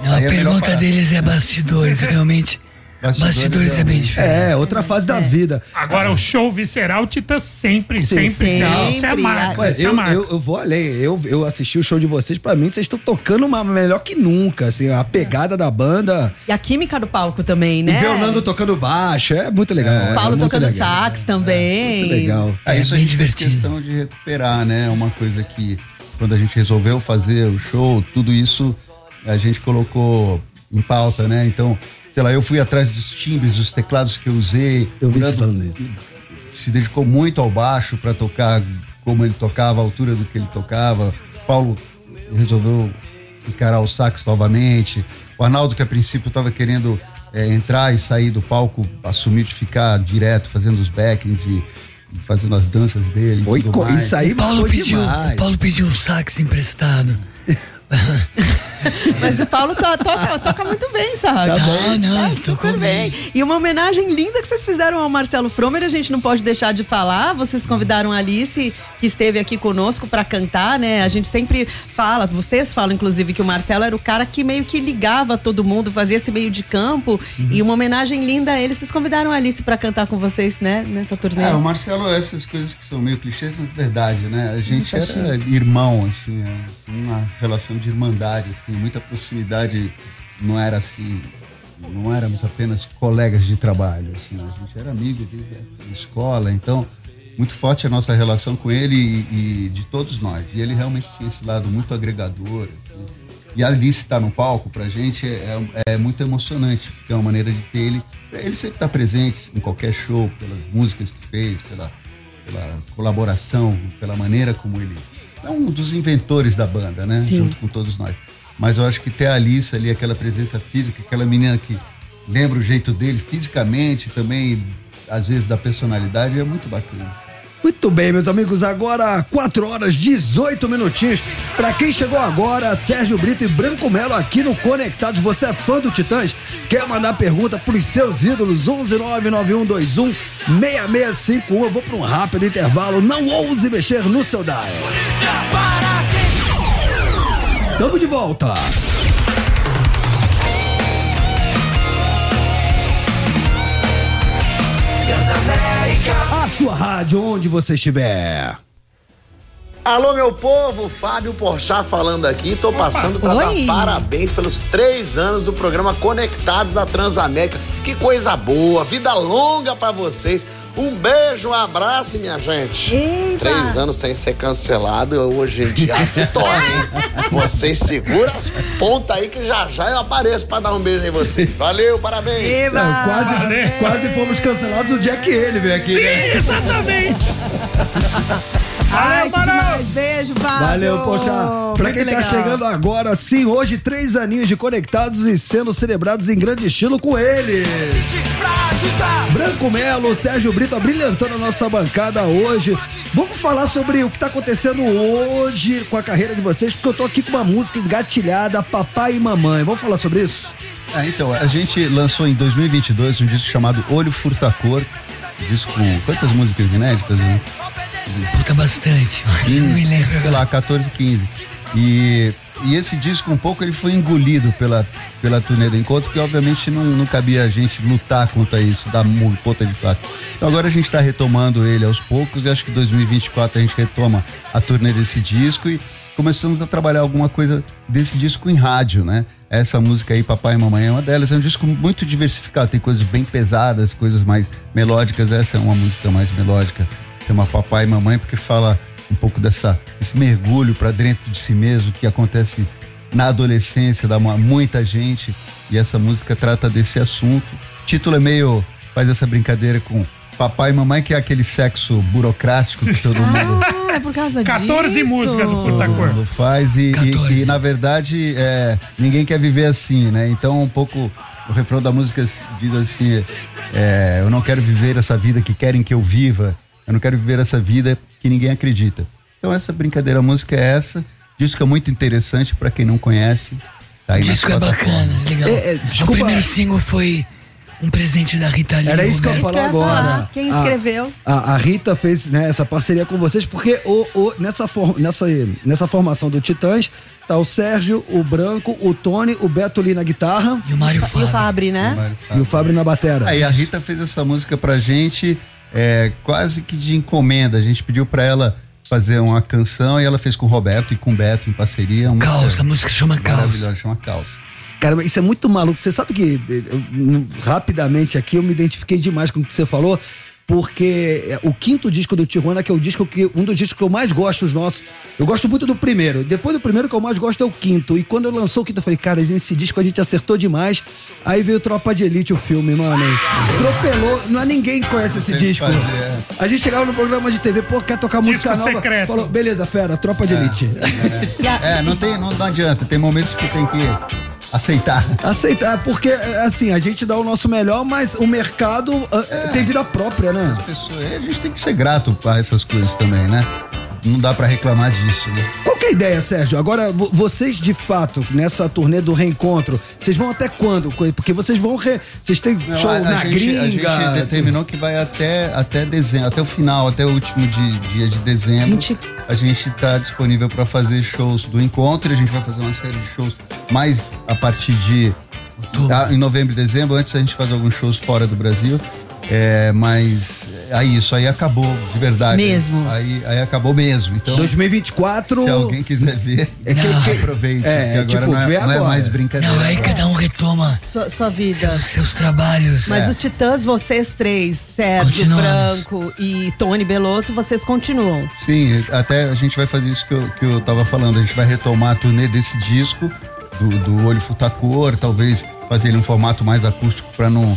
S17: Não, a
S21: é
S17: pergunta deles é bastidores, realmente. Bastidores, é bem diferente.
S1: É, outra fase da vida.
S4: Agora, o show visceral, Tita sempre,
S1: Sim,
S4: sempre. Não, isso é marca.
S1: Ué,
S4: Isso é
S1: eu,
S4: marca.
S1: eu, eu vou além. Eu, eu assisti o show de vocês, pra mim, vocês estão tocando uma, melhor que nunca. Assim, a pegada da banda.
S2: E a química do palco também, né?
S1: E ver o Nando tocando baixo. É muito legal.
S2: O Paulo
S1: é
S2: tocando
S1: legal.
S2: sax também.
S21: Muito legal. É, isso a gente fez questão de recuperar, né? Uma coisa que quando a gente resolveu fazer o show, tudo isso a gente colocou em pauta, né? Então, sei lá, eu fui atrás dos timbres, dos teclados que eu usei.
S1: Eu vi você
S21: Nando
S1: falando isso.
S21: Se dedicou muito ao baixo para tocar como ele tocava, a altura do que ele tocava. Paulo resolveu encarar o sax novamente. O Arnaldo, que a princípio estava querendo é, entrar e sair do palco, assumiu de ficar direto fazendo os backings e fazendo as danças dele. e tudo mais.
S17: o Paulo pediu, o Paulo pediu um sax emprestado.
S2: Mas o Paulo to- toca, toca muito bem, sabe?
S17: Tá bom. Não, ele
S2: Tá super bem. E uma homenagem linda que vocês fizeram ao Marcelo Fromer, a gente não pode deixar de falar. Vocês convidaram a Alice, que esteve aqui conosco para cantar, né? A gente sempre fala, vocês falam inclusive que o Marcelo era o cara que meio que ligava todo mundo, fazia esse meio de campo. E uma homenagem linda a ele. Vocês convidaram a Alice para cantar com vocês, né? Nessa turnê.
S21: É, o Marcelo, essas coisas que são meio clichês, mas é verdade, né? A gente era irmão, assim, é, uma relação de irmandade, assim, muita proximidade. Não era assim, não éramos apenas colegas de trabalho, assim, a gente era amigo a da escola, então muito forte a nossa relação com ele e, e de todos nós. E ele realmente tinha esse lado muito agregador, assim. E a Alice estar no palco pra gente é, é muito emocionante, porque é uma maneira de ter ele. Ele sempre está presente em qualquer show, pelas músicas que fez, pela, pela colaboração, pela maneira como ele. É um dos inventores da banda, né?
S2: Sim.
S21: Junto com todos nós. Mas eu acho que ter a Alice ali, aquela presença física, aquela menina que lembra o jeito dele fisicamente, também, às vezes, da personalidade, é muito bacana.
S1: Muito bem, meus amigos, agora 4 horas 18 minutinhos. Pra quem chegou agora, Sérgio Brito e Branco Melo aqui no Conectados. Você é fã do Titãs? Quer mandar pergunta pros seus ídolos? 1199121 6651. Eu vou pra um rápido intervalo. Não ouse mexer no seu dial. Tamo de volta. A sua rádio, onde você estiver.
S22: Alô, meu povo, Fábio Porchat falando aqui. Tô passando para dar parabéns pelos três anos do programa Conectados da Transamérica. Que coisa boa, vida longa para vocês. Um beijo, um abraço, minha gente. Três anos sem ser cancelado, hoje em dia vitória, hein? Vocês seguram as pontas aí que já já eu apareço para dar um beijo em vocês. Valeu, parabéns.
S1: Não, quase, quase fomos cancelados o dia que ele veio aqui,
S4: Sim,
S1: né?
S4: exatamente.
S2: Ai, demais. Beijo, Fábio.
S1: Valeu, poxa. Pra
S2: Muito
S1: quem tá
S2: legal.
S1: chegando agora, sim, hoje, três aninhos de conectados e sendo celebrados em grande estilo com ele. Branco Melo, Sérgio Brito, brilhantando a nossa bancada hoje. Vamos falar sobre o que tá acontecendo hoje com a carreira de vocês, porque eu tô aqui com uma música engatilhada, Papai e Mamãe. Vamos falar sobre isso?
S21: É, então, a gente lançou em 2022 um disco chamado Olho Furtacor. Um disco com quantas músicas inéditas, né?
S17: Puta, bastante. Não me lembro
S21: Sei lá, 14, 15. E, e esse disco, um pouco, ele foi engolido pela, pela turnê do encontro, que obviamente não, não cabia a gente lutar contra isso, dar ponta de fato. Então agora a gente está retomando ele aos poucos e acho que 2024 a gente retoma a turnê desse disco e começamos a trabalhar alguma coisa desse disco em rádio, né? Essa música aí, Papai e Mamãe, é uma delas. É um disco muito diversificado, tem coisas bem pesadas, coisas mais melódicas. Essa é uma música mais melódica, chama Papai e Mamãe, porque fala um pouco dessa, esse mergulho para dentro de si mesmo que acontece na adolescência da mu- muita gente. E essa música trata desse assunto. O título é meio. faz essa brincadeira com papai e mamãe, que é aquele sexo burocrático que todo mundo.
S2: Ah, é por causa
S4: 14
S2: disso.
S4: músicas o
S21: Todo
S4: Furtacor.
S21: mundo faz e, e- e, na verdade é, ninguém quer viver assim, né? Então um pouco o refrão da música diz assim: é, eu não quero viver essa vida que querem que eu viva, eu não quero viver essa vida que ninguém acredita. Então essa brincadeira, a música é essa, disco é muito interessante para quem não conhece. Tá aí
S17: O disco é bacana, legal.
S1: É, é,
S17: o
S1: desculpa.
S17: primeiro single foi um presente da Rita Lee.
S1: Era isso que eu ia
S17: Roberto.
S1: falar agora.
S2: Quem
S1: A-
S2: escreveu?
S1: A, a Rita fez né, essa parceria com vocês, porque o, o- nessa, for- nessa, nessa formação do Titãs tá o Sérgio, o Branco, o Tony, o Beto Lee na guitarra.
S17: E o Mário
S2: E o Fabri, né?
S1: E o Fábio na batera.
S21: Aí a Rita fez essa música pra gente é, quase que de encomenda. A gente pediu pra ela fazer uma canção e ela fez com o Roberto e com o Beto em parceria. Uma
S17: Caos, a música chama Caos.
S21: Maravilhosa, chama Caos.
S1: Caramba, isso é muito maluco. Você sabe que, eh, eu, rapidamente aqui, eu me identifiquei demais com o que você falou, porque o quinto disco do Tijuana, que é o disco que, um dos discos que eu mais gosto, os nossos. Eu gosto muito do primeiro. Depois do primeiro, que eu mais gosto é o quinto. E quando eu lançou o quinto, eu falei, cara, esse disco a gente acertou demais. Aí veio Tropa de Elite, o filme, mano. Atropelou. Não é ninguém que conhece esse disco.
S21: fazer, é.
S1: A gente chegava no programa de TV, pô, quer tocar música nova?
S4: secreto.
S1: Falou, beleza, fera, Tropa de Elite.
S21: É, não, tem, não, não adianta. Tem momentos que tem que aceitar.
S1: Aceitar, porque assim, a gente dá o nosso melhor, mas o mercado ah, tem vida própria, né?
S21: As pessoas, a gente tem que ser grato a essas coisas também, né? Não dá pra reclamar disso, né?
S1: Qual que é a ideia, Sérgio? Agora, vo- vocês de fato, nessa turnê do reencontro, vocês vão até quando? Porque vocês vão. Re... Vocês têm
S21: Não,
S1: show
S21: a, a
S1: na
S21: gente,
S1: gringa.
S21: a gente determinou que vai até, até dezembro, até o final, até o último di- dia de dezembro. A gente está disponível para fazer shows do encontro. e A gente vai fazer uma série de shows mais a partir de ah, em novembro e dezembro. Antes a gente faz alguns shows fora do Brasil. É, mas aí isso aí acabou de verdade.
S2: Mesmo.
S21: Aí, aí acabou mesmo. Então,
S1: 2024.
S21: se alguém quiser ver,
S1: É que- que-
S21: aproveite.
S1: é,
S21: agora
S1: tipo,
S21: não, é, não é mais brincadeira.
S17: Não, aí cada um retoma
S2: Sua, sua vida.
S17: seus, seus trabalhos.
S2: Mas
S21: É.
S2: os Titãs, vocês três, Sérgio. Branco e Tony Belotto, vocês continuam.
S21: Sim, até a gente vai fazer isso que eu, que eu tava falando. A gente vai retomar a turnê desse disco, do, do Olho Futacor, talvez fazer ele um formato mais acústico para não,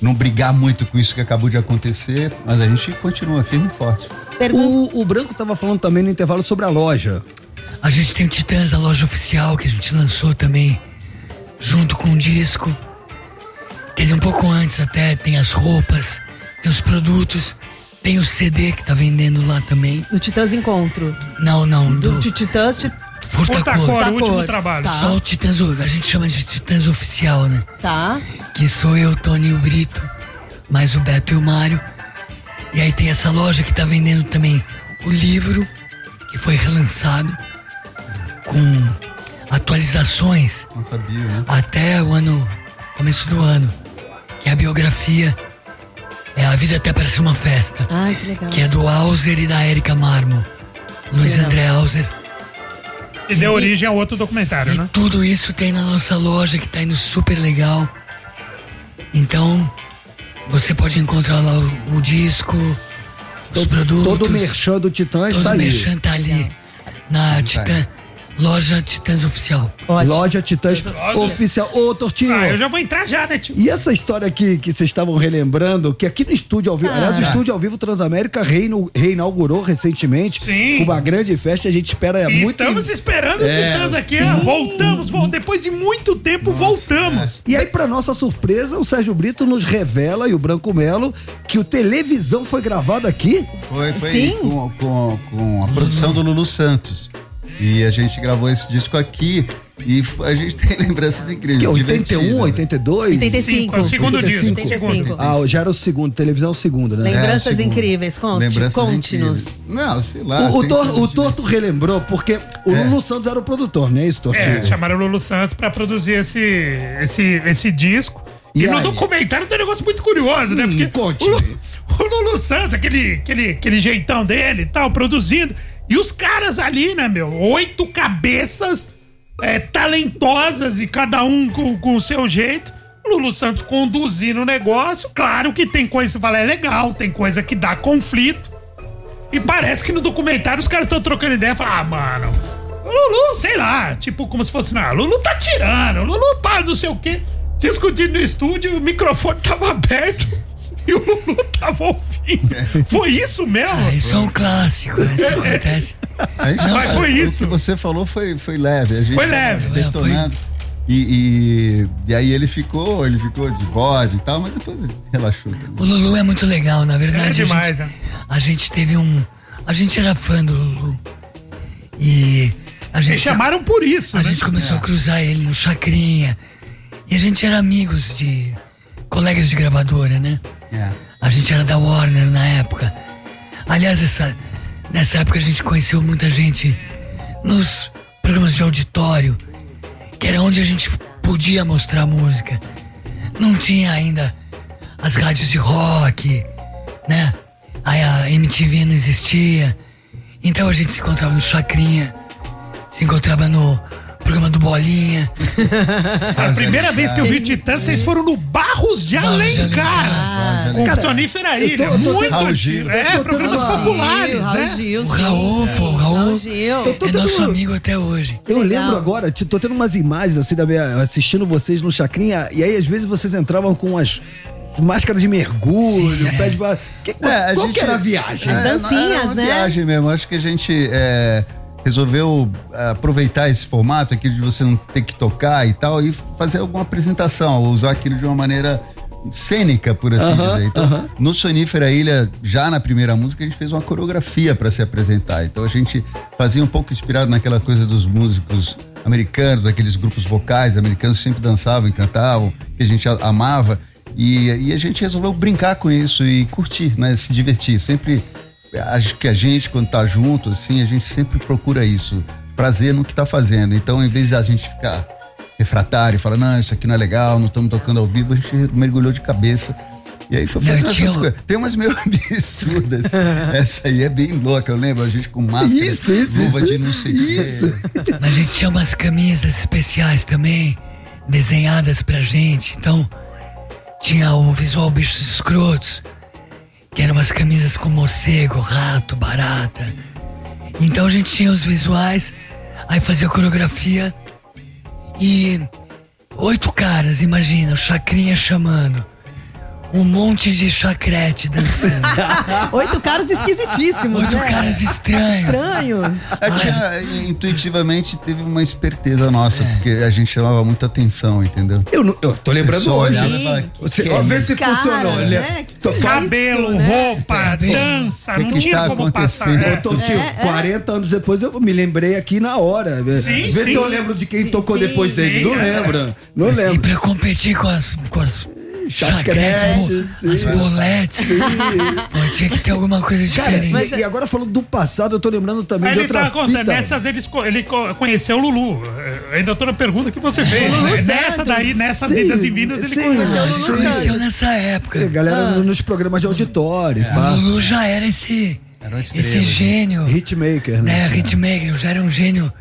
S21: não brigar muito com isso que acabou de acontecer. Mas a gente continua firme e forte.
S1: O, o Branco tava falando também no intervalo sobre a loja.
S17: A gente tem o Titãs, a loja oficial, que a gente lançou também, junto com o disco. Quer dizer, um pouco antes até, tem as roupas, tem os produtos, tem o CD que tá vendendo lá também.
S2: Do Titãs Encontro.
S17: Não, não, do,
S2: Do Titãs, Ti-
S17: Furtacor.
S4: Furtacor, o último trabalho.
S2: Tá.
S17: Só o Titãs, a gente chama de Titãs oficial, né?
S2: Tá.
S17: Que sou eu, Tony e o Brito, mais o Beto e o Mário. E aí tem essa loja que tá vendendo também o livro, que foi relançado, com atualizações
S21: Não sabia, né?
S17: até o ano, começo do ano, que é a biografia é A Vida Até Parece Uma Festa,
S2: Ai, que legal.
S17: que é do Auser e da Erika Marmo, Luiz. André Auser.
S4: E deu origem a outro documentário, né?
S17: Tudo isso tem na nossa loja que tá indo super legal. Então, você pode encontrar lá o, o disco, os produtos.
S1: Todo o merchan do Titãs
S17: todo
S1: tá
S17: o
S1: ali.
S17: merchan tá ali. Na Titã, loja Titãs Oficial.
S1: Loja Titãs Oficial. Ô, Tortinho.
S4: Ah, eu já vou entrar já, né, tio?
S1: E essa história aqui que vocês estavam relembrando, que aqui no estúdio ao vivo,
S4: Ah.
S1: aliás, o estúdio ao vivo Transamérica reino- reinaugurou recentemente
S4: Sim.
S1: com uma grande festa. A gente espera
S4: E
S1: muito.
S4: estamos esperando o
S1: É,
S4: Titãs aqui.
S1: sim.
S4: ó. Voltamos, vol- depois de muito tempo, voltamos.
S1: E aí, pra nossa surpresa, o Sérgio Brito nos revela, e o Branco Melo, que o televisão foi gravado aqui.
S21: Foi, foi
S1: Sim.
S21: Com, com, com a produção do Lulu Santos. E a gente gravou esse disco aqui e a gente tem lembranças incríveis.
S1: Que é
S21: divertidas,
S1: 81,
S21: né?
S1: 82?
S2: 85.
S4: É o segundo disco.
S2: 85.
S1: Ah, já era o segundo, televisão é o segundo, né?
S2: Lembranças
S21: segundo.
S2: incríveis, conte,
S21: Lembranças
S2: conte-nos.
S21: incríveis. Não, sei lá.
S1: O, o, Tor- o Torto relembrou, porque o
S21: É.
S1: Lulu Santos era o produtor, não é isso, Tortinho?
S4: É, chamaram o Lulu Santos pra produzir esse, esse, esse disco. E,
S1: E
S4: no documentário tem um negócio muito curioso, né? Porque
S1: conte.
S4: o, o Lulu Santos, aquele, aquele, aquele jeitão dele e tal, produzindo. E os caras ali, né, meu? Oito cabeças é, talentosas e cada um com, com o seu jeito. Lulu Santos conduzindo o negócio. Claro que tem coisa que fala, é legal, tem coisa que dá conflito. E parece que no documentário os caras estão trocando ideia falam, ah, mano, Lulu, sei lá, tipo, como se fosse, não, Lulu tá tirando, Lulu para não sei o quê. Discutindo no estúdio, o microfone tava aberto e o Lulu tava ouvindo. Foi isso mesmo?
S17: Ah, isso é um clássico, isso acontece.
S21: A gente-
S17: Não,
S4: Mas foi
S21: o
S4: isso.
S21: que você falou foi, foi leve. A gente
S4: Foi leve.
S21: Detonando. E, e, e aí ele ficou, ele ficou de bode e tal, mas depois relaxou. também.
S17: O Lulu é muito legal, na verdade.
S4: É demais,
S17: a, gente,
S4: né?
S17: a gente teve um. A gente era fã do Lulu. E a gente.
S4: Eles chamaram por isso,
S17: A
S4: né?
S17: gente começou a cruzar ele no Chacrinha. E a gente era amigos de colegas de gravadora, né? A gente era da Warner na época. Aliás, essa, nessa época a gente conheceu muita gente nos programas de auditório, que era onde a gente podia mostrar música. Não tinha ainda as rádios de rock, né? Aí a MTV não existia. Então a gente se encontrava no Chacrinha, se encontrava no programa do Bolinha.
S4: A primeira vez que eu vi Titã, vocês foram no Barros de Alencar. Com Sonífera
S17: tô-
S4: Ilha. Muito antigo. É, programas populares,
S2: Raul
S4: né?
S2: Gil,
S17: O Raul, pô, o Raul é nosso amigo até hoje.
S1: Eu lembro agora, tô tendo umas imagens assim da minha, assistindo vocês no Chacrinha, e aí às vezes vocês entravam com as máscaras de mergulho, pé de ba... que,
S21: É, a
S1: qual
S21: gente-
S1: que era a viagem?
S21: É, era uma viagem mesmo. Acho que a gente é, resolveu é, aproveitar esse formato aqui de você não ter que tocar e tal e fazer alguma apresentação, usar aquilo de uma maneira cênica, por assim dizer. Então, no Sonífera Ilha, já na primeira música, a gente fez uma coreografia para se apresentar. Então a gente fazia um pouco inspirado naquela coisa dos músicos americanos, aqueles grupos vocais americanos que sempre dançavam e cantavam, que a gente amava. E, e a gente resolveu brincar com isso e curtir, né? Se divertir. Sempre acho que a gente, quando tá junto, assim, a gente sempre procura isso. Prazer no que tá fazendo. Então, em vez de a gente ficar refratário e falar, não, isso aqui não é legal, não estamos tocando ao vivo, a gente mergulhou de cabeça. E aí foi fazendo essas coisas. Tem umas meio absurdas. Essa aí é bem louca, eu lembro, a gente com máscara,
S17: Isso, isso,
S21: luva
S17: isso.
S21: de não sei o quê.
S17: Mas a gente tinha umas camisas especiais também, desenhadas pra gente. Então, tinha o visual bichos escrotos, eram umas camisas com morcego, rato, barata. Então a gente tinha os visuais, aí fazia a coreografia e oito caras, imagina, o Chacrinha chamando. Um monte de chacrete dançando.
S2: Oito caras esquisitíssimos,
S17: Oito
S2: né?
S17: caras estranhos.
S2: Estranhos.
S21: É que, ah, intuitivamente teve uma esperteza nossa, porque a gente chamava muita atenção, entendeu?
S1: Eu, não- eu tô lembrando hoje.
S21: olhava e
S1: Você,
S21: "Que
S1: ó,
S21: é
S1: vê
S21: isso?"
S1: se
S2: Cara,
S1: funcionou.
S2: né?
S1: Né?
S2: Que
S1: Tô-
S4: Cabelo,
S2: né?
S4: roupa, dança,
S21: Que
S4: não
S21: que
S4: tinha
S21: tá
S4: como passar.
S21: acontecendo?
S4: É.
S1: Ô, Totinho, 40 anos depois eu me lembrei aqui na hora. Vê
S4: Sim,
S1: Vê
S4: sim.
S1: se eu lembro de quem tocou
S2: sim,
S1: depois dele.
S4: sim,
S1: Não
S4: é.
S1: lembro. Não
S17: E
S1: lembro.
S17: pra competir com as, com as
S1: Chacrete,
S17: as boletes, pô, tinha que ter alguma coisa
S1: Cara,
S17: diferente.
S1: e, e agora falando do passado, eu tô lembrando também de outra
S4: tá contando,
S1: fita.
S4: nessas ele, ele co- conheceu o Lulu. É, Ainda tô na pergunta que você fez.
S2: Lulu?
S4: Nessa daí, nessas
S1: Sim,
S4: idas e vindas, ele
S1: sim.
S4: conheceu
S17: a
S4: o
S17: gente
S4: Lulu.
S17: conheceu nessa época.
S1: É, galera no- nos programas de auditório.
S17: O
S1: pá.
S17: Lulu já era esse,
S21: Era uma estrela,
S17: esse
S21: né?
S17: gênio,
S1: Hitmaker,
S17: né?
S1: né?
S17: Hitmaker, já era um gênio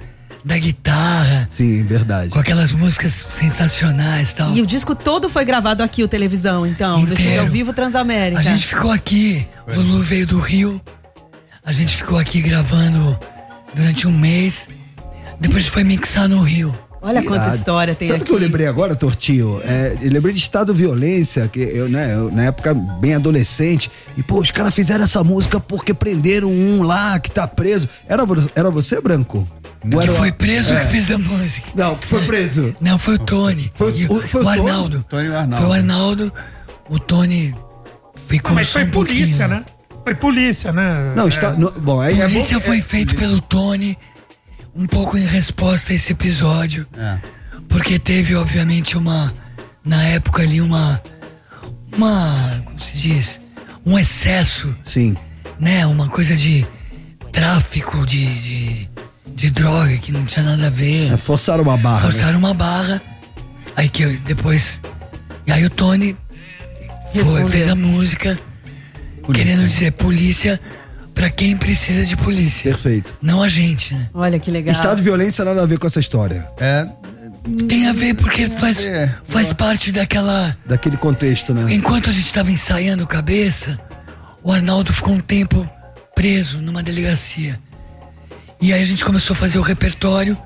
S17: da guitarra,
S1: Sim, verdade.
S17: com aquelas músicas sensacionais e tal.
S2: E o disco todo foi gravado aqui, o televisão, então.
S17: Inteiro.
S2: ao vivo Transamérica.
S17: A gente ficou aqui, o Lulu veio do Rio, a gente ficou aqui gravando durante um mês, depois foi mixar no Rio.
S2: Olha quanta
S1: Irado.
S2: história tem
S1: Sabe o
S2: aqui.
S1: que eu lembrei agora, Tortinho? É, eu lembrei de Estado Violência, que eu, né, eu, na época bem adolescente, e pô, os caras fizeram essa música porque prenderam um lá que tá preso. Era, era você, Branco? Ou
S17: Que
S1: o-
S17: foi preso
S1: É.
S17: que fez a música.
S1: Não, que foi preso.
S17: Não, foi o Tony.
S1: Foi
S17: E
S1: o- foi o
S17: o? Arnaldo.
S21: Tony e o Arnaldo.
S17: Foi o Arnaldo. O Tony ficou
S4: Não, mas
S17: só
S4: foi
S17: um
S4: polícia,
S17: pouquinho.
S4: né? Foi polícia, né?
S1: Não,
S4: É.
S1: está, no- bom, aí
S17: A
S1: é bom-
S17: polícia foi
S1: é-
S17: feito pelo Tony, um pouco em resposta a esse episódio.
S21: É.
S17: Porque teve, obviamente, uma. Na época ali, uma. Uma. Como se diz? Um excesso,
S1: Sim.
S17: né? Uma coisa de tráfico de, de, de droga que não tinha nada a ver.
S1: é, forçaram uma barra. né?
S17: Forçaram uma barra. Aí que eu- depois. E aí o Tony foi, fez a música querendo dizer polícia pra quem precisa de polícia.
S1: Perfeito.
S17: Não a gente, né?
S2: Olha que legal.
S1: Estado de violência nada a ver com essa história.
S21: É,
S17: Tem a ver porque faz,
S21: É.
S17: faz parte daquela.
S1: Daquele contexto, né?
S17: Enquanto a gente tava ensaiando cabeça, o Arnaldo ficou um tempo preso numa delegacia. E aí a gente começou a fazer o repertório.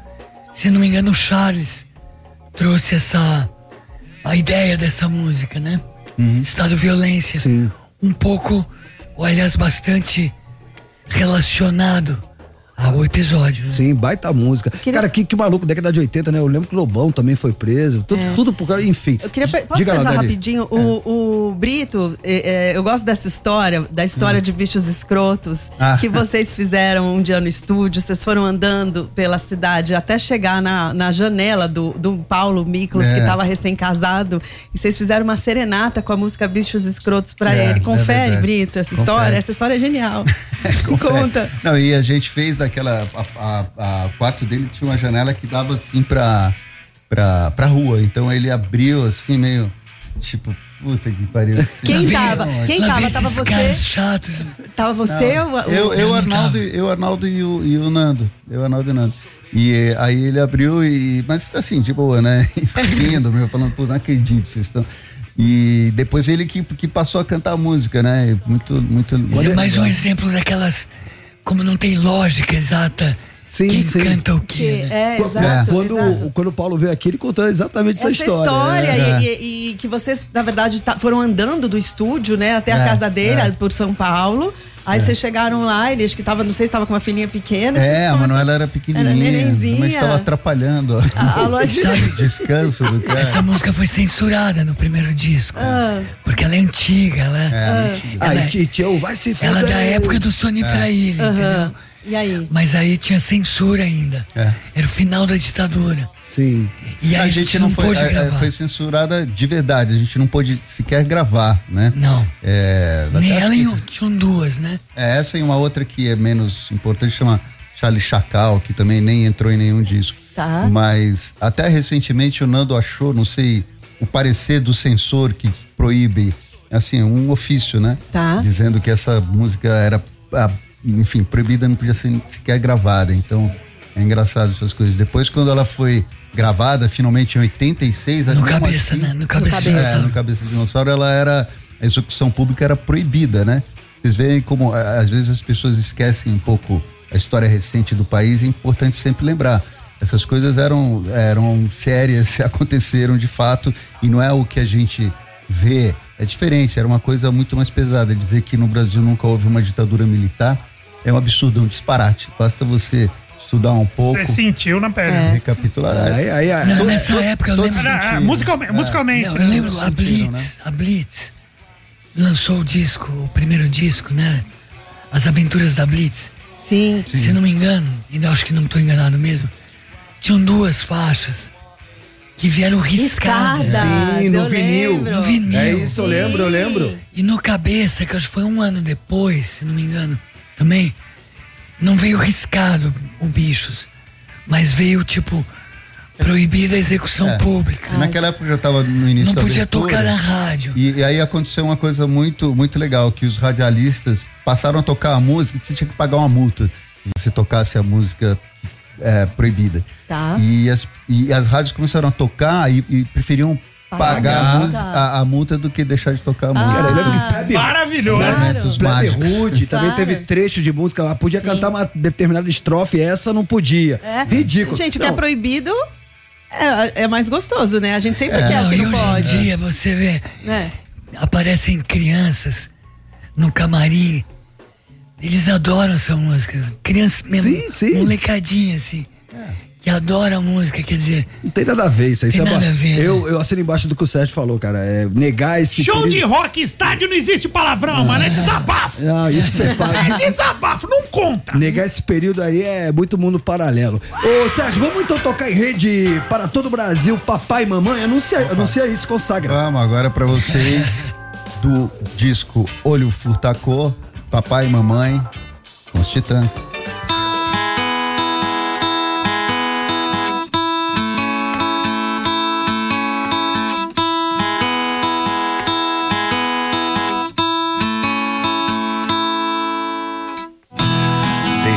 S17: Se não me engano, o Charles trouxe essa. a ideia dessa música, né? Estado Violência.
S1: Sim.
S17: Um pouco, ou aliás, bastante relacionado Ah, o episódio. Né?
S1: Sim, baita música. Cara, que, que maluco, década de 80, né? Eu lembro que o Lobão também foi preso. Tudo,
S2: É.
S1: tudo por causa, enfim.
S2: Eu queria posso
S1: Diga lá,
S2: rapidinho. O, o Brito, é, é, eu gosto dessa história, da história de bichos escrotos
S21: Ah.
S2: que vocês fizeram um dia no estúdio. Vocês foram andando pela cidade até chegar na, na janela do, do Paulo Miklos,
S21: É.
S2: que estava recém-casado. E vocês fizeram uma serenata com a música Bichos Escrotos pra
S21: É,
S2: ele.
S21: é
S2: Confere. Brito, essa
S21: Confere.
S2: história. Essa história é genial. Conta.
S21: Não, e a gente fez daquela. A, a- a- o quarto dele tinha uma janela que dava assim pra, pra, pra rua. Então ele abriu assim, meio. Tipo, puta que pariu.
S2: Quem tava? Quem tava? Tava você? Tava você
S21: Não,
S2: ou
S21: eu,
S2: o-
S21: eu, Arnaldo, eu, Arnaldo e o, e o Nando. Eu, Arnaldo e o Nando. E eh, aí ele abriu e. Mas assim, de boa, né? E Rindo, meu, falando, pô, não acredito, vocês estão. E depois ele que, que passou a cantar música, né? Muito, muito.
S17: Isso é mais um exemplo daquelas. Como não tem lógica exata.
S1: Sim,
S17: quem
S1: sim.
S17: canta o quê? né?
S2: É, exato.
S1: Quando,
S2: exato.
S1: quando o Paulo veio aqui, ele contou exatamente essa,
S2: essa história,
S1: É.
S2: e, e- e que vocês, na verdade, tá- foram andando do estúdio, né, até a
S21: É,
S2: casa dele,
S21: é.
S2: por São Paulo. Aí vocês chegaram lá, ele acho que tava, não sei se tava com uma filhinha pequena.
S21: É, a Manuela era pequenininha.
S2: Era nenenzinha.
S21: Mas estava atrapalhando ó.
S2: A- a
S21: Sabe, o descanso do cara.
S17: Essa música foi censurada no primeiro disco.
S2: Ah.
S17: Porque ela é antiga, ela,
S21: É,
S17: ela,
S1: Aí, tio, vai se
S17: ela é da época do Sonífera
S21: É.
S17: Ilha, entendeu?
S2: E aí?
S17: Mas aí tinha censura ainda.
S21: É.
S17: Era o final da ditadura.
S1: Sim.
S17: E aí a gente, não,
S21: foi,
S17: pôde
S21: é, é,
S17: gravar.
S21: foi censurada de verdade. A gente não pôde sequer gravar, né?
S17: Não.
S21: É,
S17: ela e tinham duas, né?
S21: É, essa e uma outra que é menos importante, chama Charlie Chacal, que também nem entrou em nenhum disco.
S2: Tá.
S21: Mas até recentemente o Nando achou, não sei, o parecer do censor que proíbe, assim, um ofício, né?
S2: Tá.
S21: Dizendo que essa música era, enfim, proibida, não podia ser sequer gravada. Então, é engraçado essas coisas. Depois, quando ela foi gravada, finalmente em 86,
S17: No cabeça,
S21: assim-
S17: né? No cabeça de
S21: é,
S17: dinossauro.
S21: no cabeça de dinossauro, ela era. A execução pública era proibida, né? Vocês veem como às vezes as pessoas esquecem um pouco a história recente do país, é importante sempre lembrar. Essas coisas eram, eram sérias, aconteceram de fato, e não é o que a gente vê. É diferente, era uma coisa muito mais pesada. Dizer que no Brasil nunca houve uma ditadura militar é um absurdo, é um disparate. Basta você estudar um pouco.
S4: Você sentiu na pele.
S2: É.
S21: Recapitular.
S1: Aí, aí, aí.
S17: Não,
S21: to-
S17: nessa
S21: to-
S17: época eu lembro.
S4: Ah,
S21: sentiram.
S4: musicalmente, musicalmente.
S17: Não, eu lembro a
S21: sentiram,
S17: Blitz, a Blitz lançou o disco, o primeiro disco, né? As Aventuras da Blitz.
S2: Sim.
S17: Se eu não me engano, ainda acho que não estou enganado mesmo, tinham duas faixas que vieram riscadas.
S2: Riscadas,
S1: Sim, no vinil.
S2: lembro.
S17: No vinil.
S1: É isso, eu lembro, eu lembro.
S17: E no cabeça, que acho que foi um ano depois, se não me engano, também, não veio riscado o Bichos, mas veio tipo proibida a execução
S21: É.
S17: pública.
S21: Naquela época eu já estava no início
S17: Não
S21: da
S17: podia
S21: abertura.
S17: tocar na rádio.
S21: E, e aí aconteceu uma coisa muito, muito legal, que os radialistas passaram a tocar a música e você tinha que pagar uma multa se você tocasse a música é, proibida.
S2: Tá.
S21: E as, e as rádios começaram a tocar e, e preferiam
S2: Pagar.
S21: pagar a, música- a- multa do que deixar de tocar a música.
S1: Cara, eu lembro que Plebe,
S4: Maravilhoso.
S1: Plebe
S21: mágicos.
S1: Rude também
S2: Claro.
S1: teve trecho de música, ela podia
S2: Sim.
S1: cantar uma determinada estrofe, essa não podia.
S2: É.
S1: Ridículo.
S2: Gente, o que é proibido é, é mais gostoso, né? A gente sempre
S21: É.
S2: quer
S17: Não,
S2: que não
S17: hoje
S2: pode.
S17: em dia você vê,
S2: né?
S17: aparecem crianças no camarim. Eles adoram essa música. Crianças mesmo,
S1: Sim, sim.
S17: molecadinha assim. Que adora a música, quer dizer,
S1: Não tem nada a ver isso aí.
S17: Tem
S1: isso é
S17: nada a ver, né?
S1: Eu, eu assino embaixo do que o Sérgio falou, cara. É negar esse.
S4: Show de rock, estádio, não existe palavrão, mano. É desabafo.
S1: Não, isso é
S4: É
S1: perfeito.
S4: desabafo, não conta.
S1: Negar esse período aí é muito mundo paralelo. Ô, Sérgio, vamos então tocar em rede para todo o Brasil, papai e mamãe? Anuncia, anuncia isso, consagra.
S21: Vamos agora para vocês do disco Olho Furtacor, Papai e Mamãe, com os Titãs.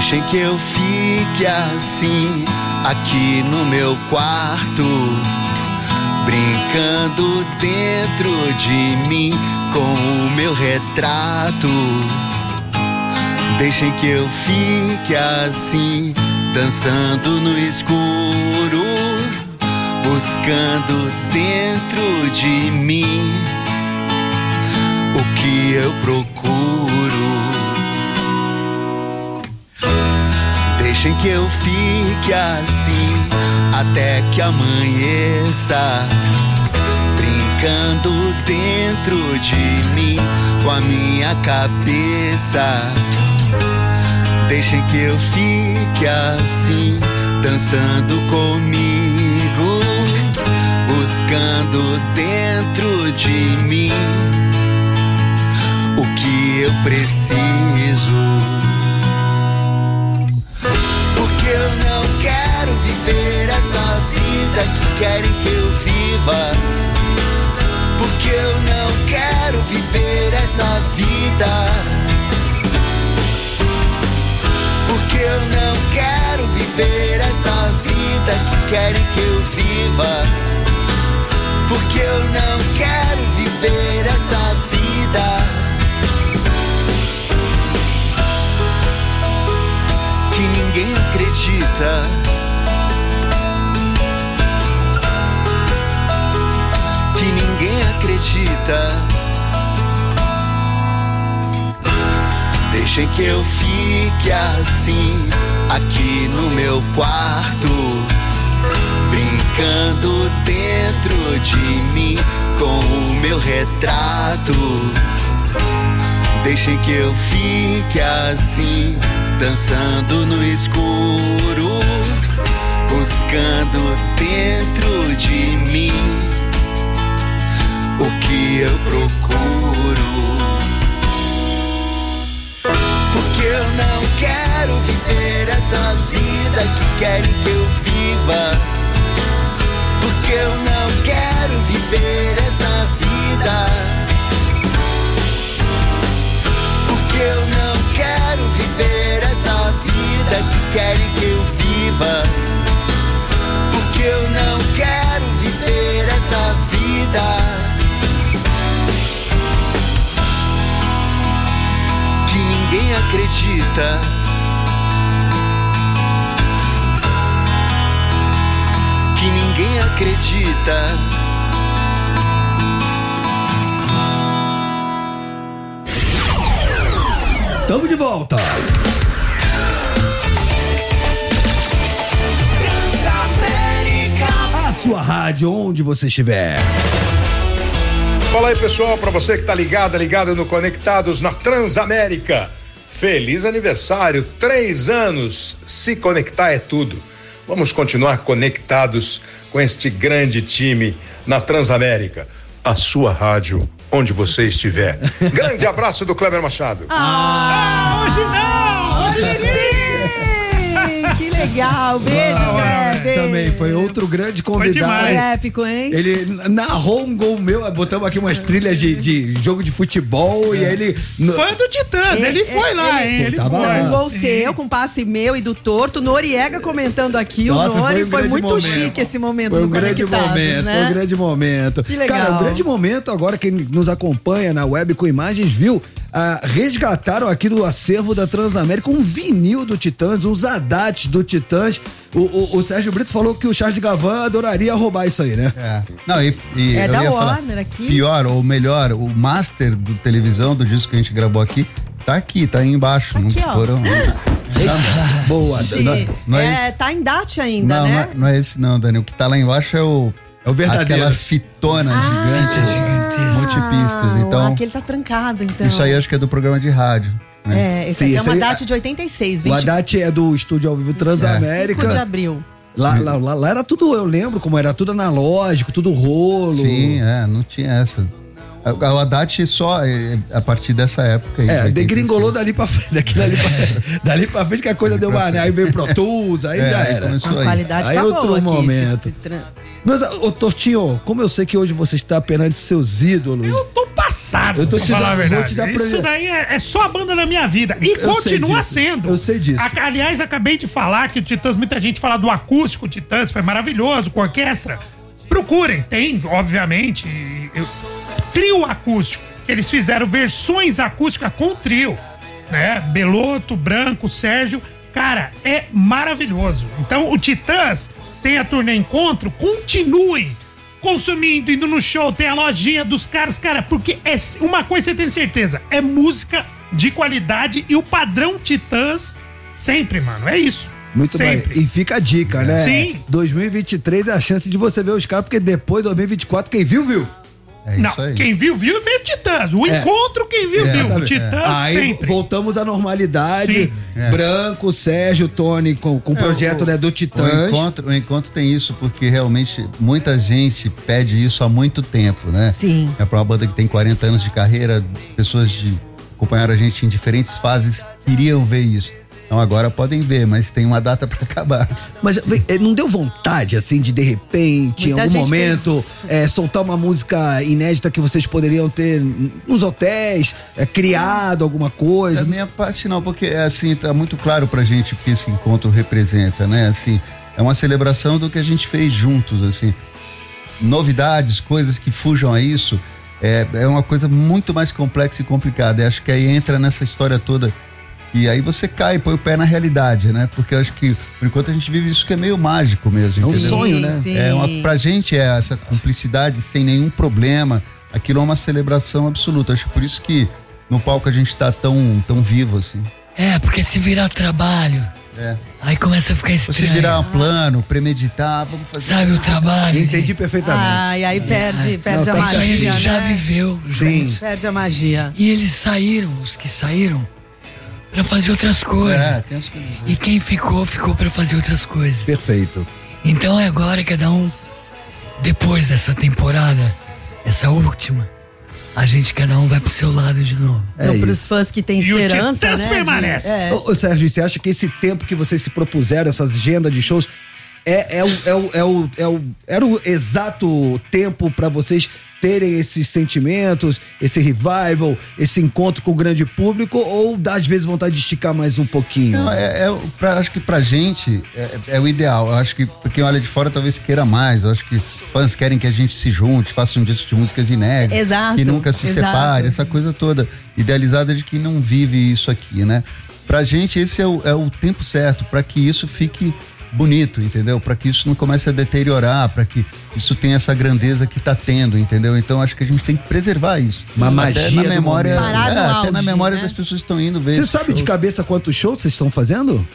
S23: Deixem que eu fique assim, aqui no meu quarto, brincando dentro de mim com o meu retrato. Deixem que eu fique assim, dançando no escuro, buscando dentro de mim o que eu procuro.
S21: Deixem que eu fique assim até que amanheça, brincando dentro de mim com a minha cabeça. Deixem que eu fique assim, dançando comigo, buscando dentro de mim o que eu preciso. Porque eu não quero viver essa vida que querem que eu viva. Porque eu não quero viver essa vida. Porque eu não quero viver essa vida que querem que eu viva. Porque eu não quero viver essa vida. Ninguém acredita. Que ninguém acredita. Deixem que eu fique assim, aqui no meu quarto, brincando dentro de mim com o meu retrato. Deixem que eu fique assim, dançando no escuro, buscando dentro de mim o que eu procuro. Porque eu não quero viver essa vida que querem que eu viva. Porque eu não quero viver essa vida. Porque eu não quero viver essa vida que querem que eu viva. Porque eu não quero viver essa vida. Que ninguém acredita. Que ninguém acredita.
S1: Tamo de volta. A sua rádio, onde você estiver.
S24: Fala aí, pessoal, para você que tá ligado, ligado no Conectados na Transamérica. Feliz aniversário, três anos. Se conectar é tudo. Vamos continuar conectados com este grande time na Transamérica. A sua rádio, onde você estiver. Grande abraço do Kleber Machado.
S2: Ah,
S4: hoje não!
S2: Hoje sim! Que legal, beijo, Kleber.
S1: Também foi outro grande convidado.
S2: demais. épico, hein?
S1: Ele narrou um gol meu, botamos aqui umas trilhas de, de jogo de futebol e aí ele.
S4: Foi do Titãs, ele, foi lá, hein? Ele
S1: Tava
S4: foi.
S2: Um gol seu, com passe meu e do Torto. Noriega comentando aqui.
S1: Nossa,
S2: o Nori
S1: foi
S2: foi,
S1: um grande
S2: muito
S1: momento.
S2: chique esse momento
S1: Foi um
S2: do
S1: grande momento,
S2: né?
S1: foi um grande momento.
S2: Que legal.
S1: Cara, um grande momento agora, quem nos acompanha na web com imagens viu, ah, resgataram aqui do acervo da Transamérica um vinil do Titãs, uns adates do Titãs. O, o- o Sérgio Brito falou que o Charles Gavan adoraria roubar isso aí, né?
S17: É. Não, e, e
S2: É da
S17: ia falar,
S2: Warner aqui.
S17: Pior ou melhor, o master do televisão do disco que a gente gravou aqui tá aqui, tá aí embaixo. não
S2: aqui, ó.
S17: foram-
S1: Boa,
S2: Sim.
S17: Não, não é,
S2: é, tá em date ainda,
S17: não, não,
S2: né?
S17: é, não é esse não, Dani. O que tá lá embaixo é o.
S1: É o verdadeiro.
S17: Aquela fitona gigante. Multipistas.
S2: Ah,
S17: Então,
S2: Aquele tá trancado, então.
S17: isso aí acho que é do programa de rádio. né?
S2: É, esse
S1: Sim,
S2: aqui é uma
S1: aí-
S2: date de 86, 20,
S1: O Haddad é do estúdio ao vivo
S2: 5 de
S1: Transamérica.
S2: abril.
S1: Lá, lá, lá, lá era tudo, eu lembro como era tudo analógico, tudo rolo.
S17: Sim, é, não tinha essa. A- O Haddad só é, a partir dessa época aí.
S1: É,
S17: de 86.
S1: degringolou dali pra frente, daqui dali pra, dali pra frente que a coisa deu uma, né? Aí veio Pro Tools, aí
S17: É,
S1: já
S17: aí
S1: era.
S17: começou
S2: A qualidade
S1: Aí
S2: tá
S1: outro
S2: boa aqui,
S1: momento.
S2: tran-
S1: Mas, ô Tortinho, como eu sei que hoje você está perante seus ídolos.
S4: Eu tô passado,
S1: Eu tô
S4: pra
S1: te
S4: falar a
S1: dando- te dar
S4: Isso daí é, é só a banda da minha vida. E
S1: Eu
S4: continua sendo.
S1: eu sei disso.
S4: A- aliás, acabei de falar que o Titãs, muita gente fala do acústico Titãs, foi maravilhoso, com orquestra. Procurem, tem, obviamente, eu- trio acústico, que eles fizeram versões acústicas com trio, né? Beloto, Branco, Sérgio. Cara, é maravilhoso. Então, o Titãs tem a turnê Encontro, continuem consumindo, indo no show, tem a lojinha dos caras, cara, porque é uma coisa você tem certeza, é música de qualidade e o padrão Titãs sempre, mano, é isso.
S1: Muito
S4: Sempre.
S1: bem. E fica a dica, né?
S4: Sim.
S1: 2023 é a chance de você ver os caras, porque depois de 2024, quem viu, viu.
S21: É
S4: Não, quem viu, viu, veio o Titãs. O
S1: É.
S4: encontro, quem viu, viu. O
S1: Exatamente.
S4: Titãs
S1: Aí
S4: sempre.
S1: voltamos à normalidade.
S21: Sim. É.
S1: Branco, Sérgio, Tony, com, com o
S21: É,
S1: projeto
S21: o-
S1: né, do
S21: O
S1: Titãs.
S21: encontro, o encontro tem isso, porque realmente muita gente pede isso há muito tempo, né?
S2: Sim.
S21: É para uma banda que tem 40 anos de carreira, pessoas de acompanharam a gente em diferentes fases queriam ver isso. Então agora podem ver, mas tem uma data para acabar.
S1: Mas eh, não deu vontade, assim, de de repente, em
S21: Muita
S1: algum
S21: gente
S1: momento, eh, soltar uma música inédita que vocês poderiam ter nos hotéis, eh, criado alguma coisa?
S21: Da minha parte não, porque assim, tá muito claro pra gente o que esse encontro representa, né? Assim, é uma celebração do que a gente fez juntos, assim. Novidades, coisas que fujam a isso, é, é uma coisa muito mais complexa e complicada. E acho que aí entra nessa história toda e aí você cai, põe o pé na realidade, né? Porque eu acho que, por enquanto, a gente vive isso que é meio mágico mesmo.
S1: É um
S21: entendeu?
S1: sonho, né?
S21: Sim, É uma, pra gente é essa cumplicidade sem nenhum problema. Aquilo é uma celebração absoluta. Acho que por isso que no palco a gente tá tão, tão vivo, assim.
S17: É, porque se virar trabalho,
S21: É.
S17: aí começa a ficar estranho.
S21: Você virar um plano, premeditar, vamos fazer.
S17: Sabe o trabalho?
S1: Entendi perfeitamente.
S2: Ai, aí perde, perde
S17: Não,
S2: a
S17: tá
S2: magia.
S17: A gente já
S2: né?
S17: viveu.
S1: Sim.
S2: Perde a magia.
S17: E eles saíram, os que saíram, pra fazer outras coisas.
S21: É, tem as coisas.
S17: E quem ficou, ficou pra fazer outras coisas.
S1: Perfeito.
S17: Então é agora cada um, depois dessa temporada, essa última, a gente cada um vai pro seu lado de novo.
S1: É
S2: Então, pros fãs que têm
S4: E o
S2: esperança, né? de-
S4: permanece.
S2: é.
S1: Ô, ô, Sérgio, você acha que esse tempo que vocês se propuseram, essa agenda de shows, é, é, o, é, o, é, o, é o- era o exato tempo pra vocês terem esses sentimentos, esse revival, esse encontro com o grande público, ou dá às vezes vontade de esticar mais um pouquinho?
S21: Não, é, é, pra- acho que pra gente é, é o ideal. Eu acho que pra quem olha de fora talvez queira mais. Eu acho que fãs querem que a gente se junte, faça um disco de músicas inéditas.
S2: Exato,
S21: Que nunca se
S2: exato.
S21: separe, essa coisa toda. Idealizada de quem não vive isso aqui, né? Pra gente esse é o, é o tempo certo, pra que isso fique bonito, entendeu? Pra que isso não comece a deteriorar, pra que isso tenha essa grandeza que tá tendo, entendeu? Então acho que a gente tem que preservar isso.
S1: Uma
S21: até
S1: magia
S21: na
S1: do
S21: memória, é, até na memória
S2: né?
S21: das pessoas que estão indo ver.
S1: Você sabe de cabeça quantos shows vocês estão fazendo?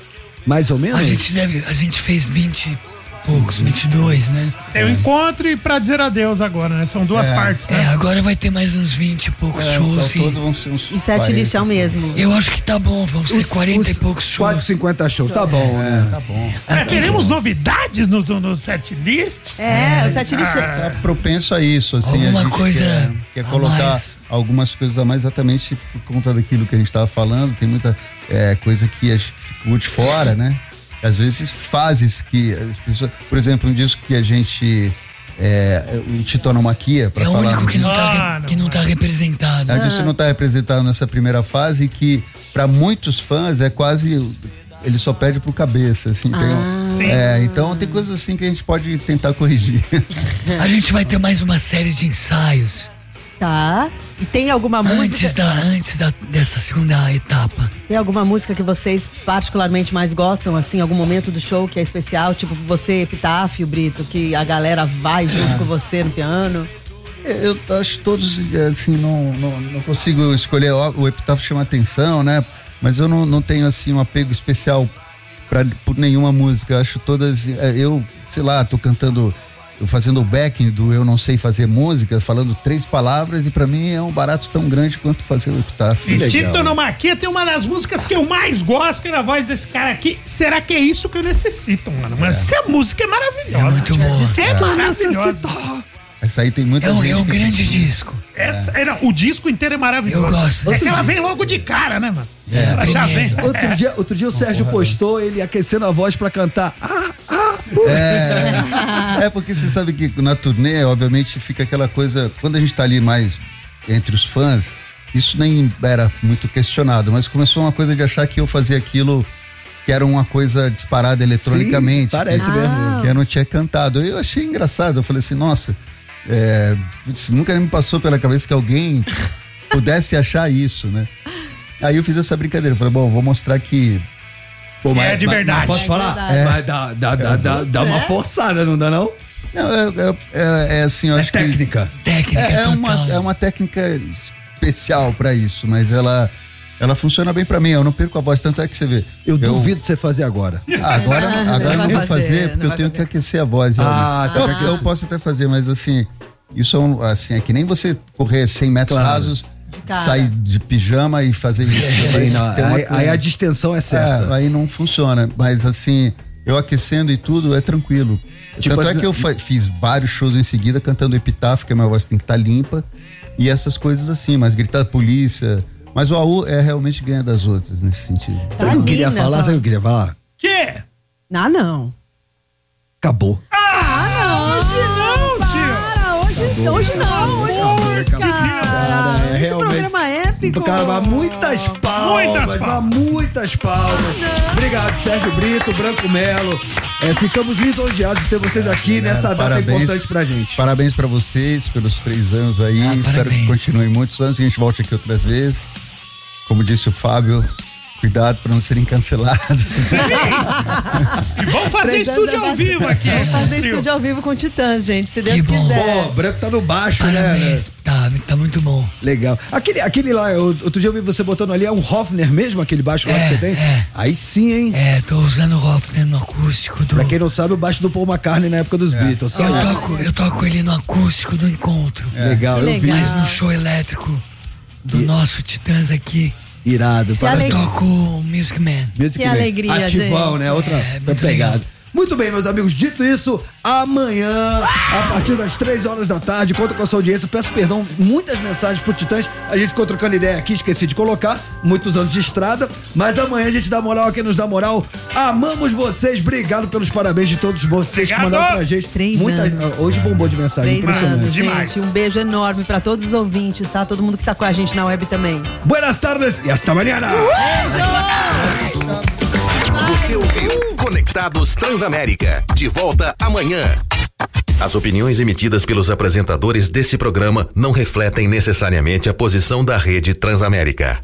S1: Mais ou menos?
S17: A gente deve, a gente fez 20 e poucos, 22, né?
S4: Tem o encontro e pra dizer adeus agora, né? São duas
S21: É.
S4: partes,
S17: É,
S4: né?
S17: agora vai ter mais uns 20 e poucos
S21: É,
S17: shows.
S21: ao
S17: e-
S21: vão ser uns
S2: O set
S21: 40.
S2: lixão mesmo.
S17: Eu acho que tá bom, vão ser 40 e poucos shows.
S1: Quase 50 shows, tá bom, né?
S21: Tá bom.
S4: É, teremos novidades nos no, no set lists?
S2: É, o set lixão.
S21: Tá propenso a isso, assim.
S17: Alguma
S21: a gente
S17: coisa
S21: quer, quer colocar
S17: mais.
S21: algumas coisas a mais exatamente por conta daquilo que a gente estava falando. Tem muita é, coisa que a gente ficou de fora, né? Às vezes fases que as pessoas. Por exemplo, um disco que a gente. É, o Titonomaquia, para
S17: É o
S21: falar.
S17: único que não, tá,
S4: Ah,
S17: que não tá representado.
S21: A gente não está representado nessa primeira fase que, para muitos fãs, é quase. Ele só pede pro cabeça, assim. tem
S4: Sim.
S21: é, então tem coisas assim que a gente pode tentar corrigir.
S17: A gente vai ter mais uma série de ensaios
S2: Tá. E tem alguma
S17: antes,
S2: música?
S17: da, antes da, dessa segunda etapa.
S2: Tem alguma música que vocês particularmente mais gostam, assim, algum momento do show que é especial? Tipo, você, Epitáfio, Brito, que a galera vai junto com você no piano.
S21: Eu acho todos, assim, não, não, não consigo escolher. O Epitáfio chama atenção, né? Mas eu não, não tenho, assim, um apego especial pra, por nenhuma música. Eu acho todas. é, Eu, sei lá, tô cantando. Eu fazendo o backing do Eu Não Sei Fazer Música, falando três palavras, e pra mim é um barato tão grande quanto fazer o Epitáfio.
S4: E Titonomaquia tem uma das músicas que eu mais gosto, que é a voz desse cara aqui. Será que é isso que eu necessito, mano? Mas essa música é maravilhosa.
S17: É muito.
S4: Você é,
S21: É.
S4: maravilhosa.
S21: Essa aí tem muita
S17: É
S21: gente
S17: é um grande disco.
S4: Essa, é, não, o disco inteiro é maravilhoso.
S17: Eu gosto
S4: É que ela vem logo de cara, né, mano?
S21: É.
S4: ela já vem.
S1: Outro dia, outro dia o Sérgio postou ele aquecendo a voz pra cantar. Ah, ah, uh.
S21: É, é porque você sabe que na turnê, obviamente, fica aquela coisa. Quando a gente tá ali mais entre os fãs, isso nem era muito questionado, mas começou uma coisa de achar que eu fazia aquilo que era uma coisa disparada eletronicamente.
S1: Sim, parece
S21: que,
S1: mesmo.
S21: Que eu não tinha cantado. Eu achei engraçado, eu falei assim, nossa, é, nunca me passou pela cabeça que alguém pudesse achar isso, né? Aí eu fiz essa brincadeira, eu falei, bom, vou mostrar que
S1: Pô,
S4: É de verdade.
S1: Posso
S2: É
S1: falar?
S2: verdade.
S1: Mas dá, dá, dá, dá, dá uma forçada, não dá não?
S21: Não, é, é- é- é assim, eu
S1: É
S21: acho que.
S1: técnica.
S17: Técnica
S21: É, é uma, é uma técnica especial pra isso, mas ela ela funciona bem pra mim, eu não perco a voz, tanto é que você vê.
S1: Eu, duvido você fazer agora.
S21: Ah, agora, agora eu não vou fazer, porque eu tenho que aquecer a voz.
S1: Ah, que
S21: eu, eu posso até fazer, mas assim, isso é, um, assim, é que nem você correr 100 metros
S1: Claro.
S21: rasos,
S2: cara.
S21: sair de pijama e fazer isso.
S1: Sim, não, aí- aí a distensão é certa.
S21: É, aí não funciona, mas assim, eu aquecendo e tudo é tranquilo.
S1: Tipo,
S21: Tanto é que eu fiz vários shows em seguida cantando epitáfio, que a minha voz tem que estar limpa, e essas coisas assim, mas gritar polícia. Mas o AU é realmente ganha das outras nesse sentido.
S1: Você não queria falar, você não queria falar?
S4: Que?
S2: Ah, não.
S1: Acabou.
S2: Ah, não. Hoje não, Para, hoje, hoje não. Hoje não, cara.
S1: É,
S2: Esse
S1: realmente.
S2: programa é épico.
S1: Cara, mas muitas palmas.
S4: Muitas
S1: mas
S4: palmas.
S1: muitas palmas. Obrigado, Sérgio Brito, Branco Melo. É, ficamos lisonjeados de ter vocês aqui nessa data
S21: Parabéns.
S1: importante pra gente.
S21: Parabéns pra vocês pelos três anos aí.
S1: Ah,
S21: Espero
S1: parabéns.
S21: que continuem muitos anos, que a gente volte aqui outras vezes. Como disse o Fábio, cuidado para não serem cancelados.
S4: E vamos fazer
S2: Três
S4: estúdio ao vivo aqui.
S2: Vamos fazer
S4: Trio.
S2: estúdio ao vivo com Titãs, gente, se Deus
S17: bom.
S2: quiser.
S1: Pô, o Branco tá no baixo, né?
S17: Parabéns, tá, tá muito bom.
S1: Legal. Aquele, aquele lá, eu- outro dia eu vi você botando ali, é um Hofner mesmo, aquele baixo lá que você tem? Aí sim, hein?
S17: É, tô usando o Hoffner no acústico do.
S1: Pra quem não sabe, o baixo do Paul McCartney na época dos Beatles. Só
S17: Eu
S1: isso.
S17: toco, eu toco ele no acústico do encontro.
S1: Legal, eu vi.
S17: Mas no show elétrico do nosso Titãs aqui.
S1: Irado. Parabéns.
S17: toco Music Man.
S1: Music
S2: Que
S1: Man.
S2: alegria,
S1: Ativão,
S2: gente.
S1: né? Outra
S17: É,
S1: outra pegada.
S17: legal.
S1: Muito bem, meus amigos. Dito isso, amanhã, a partir das três horas da tarde, conta com a sua audiência. Peço perdão, muitas mensagens pro Titãs. A gente ficou trocando ideia aqui, esqueci de colocar. Muitos anos de estrada. Mas amanhã a gente dá moral a quem nos dá moral. Amamos vocês. Obrigado pelos parabéns de todos vocês que
S4: Obrigado.
S1: mandaram pra gente.
S2: Três
S1: Muita-
S2: anos.
S1: Hoje bombou de mensagem.
S2: Três
S1: Impressionante.
S2: anos,
S4: Demais.
S2: gente. Um beijo enorme pra todos os ouvintes, tá? Todo mundo que tá com a gente na web também.
S1: Buenas tardes e hasta mañana.
S3: Você ouviu Conectados Transamérica. De volta amanhã. As opiniões emitidas pelos apresentadores desse programa não refletem necessariamente a posição da rede Transamérica.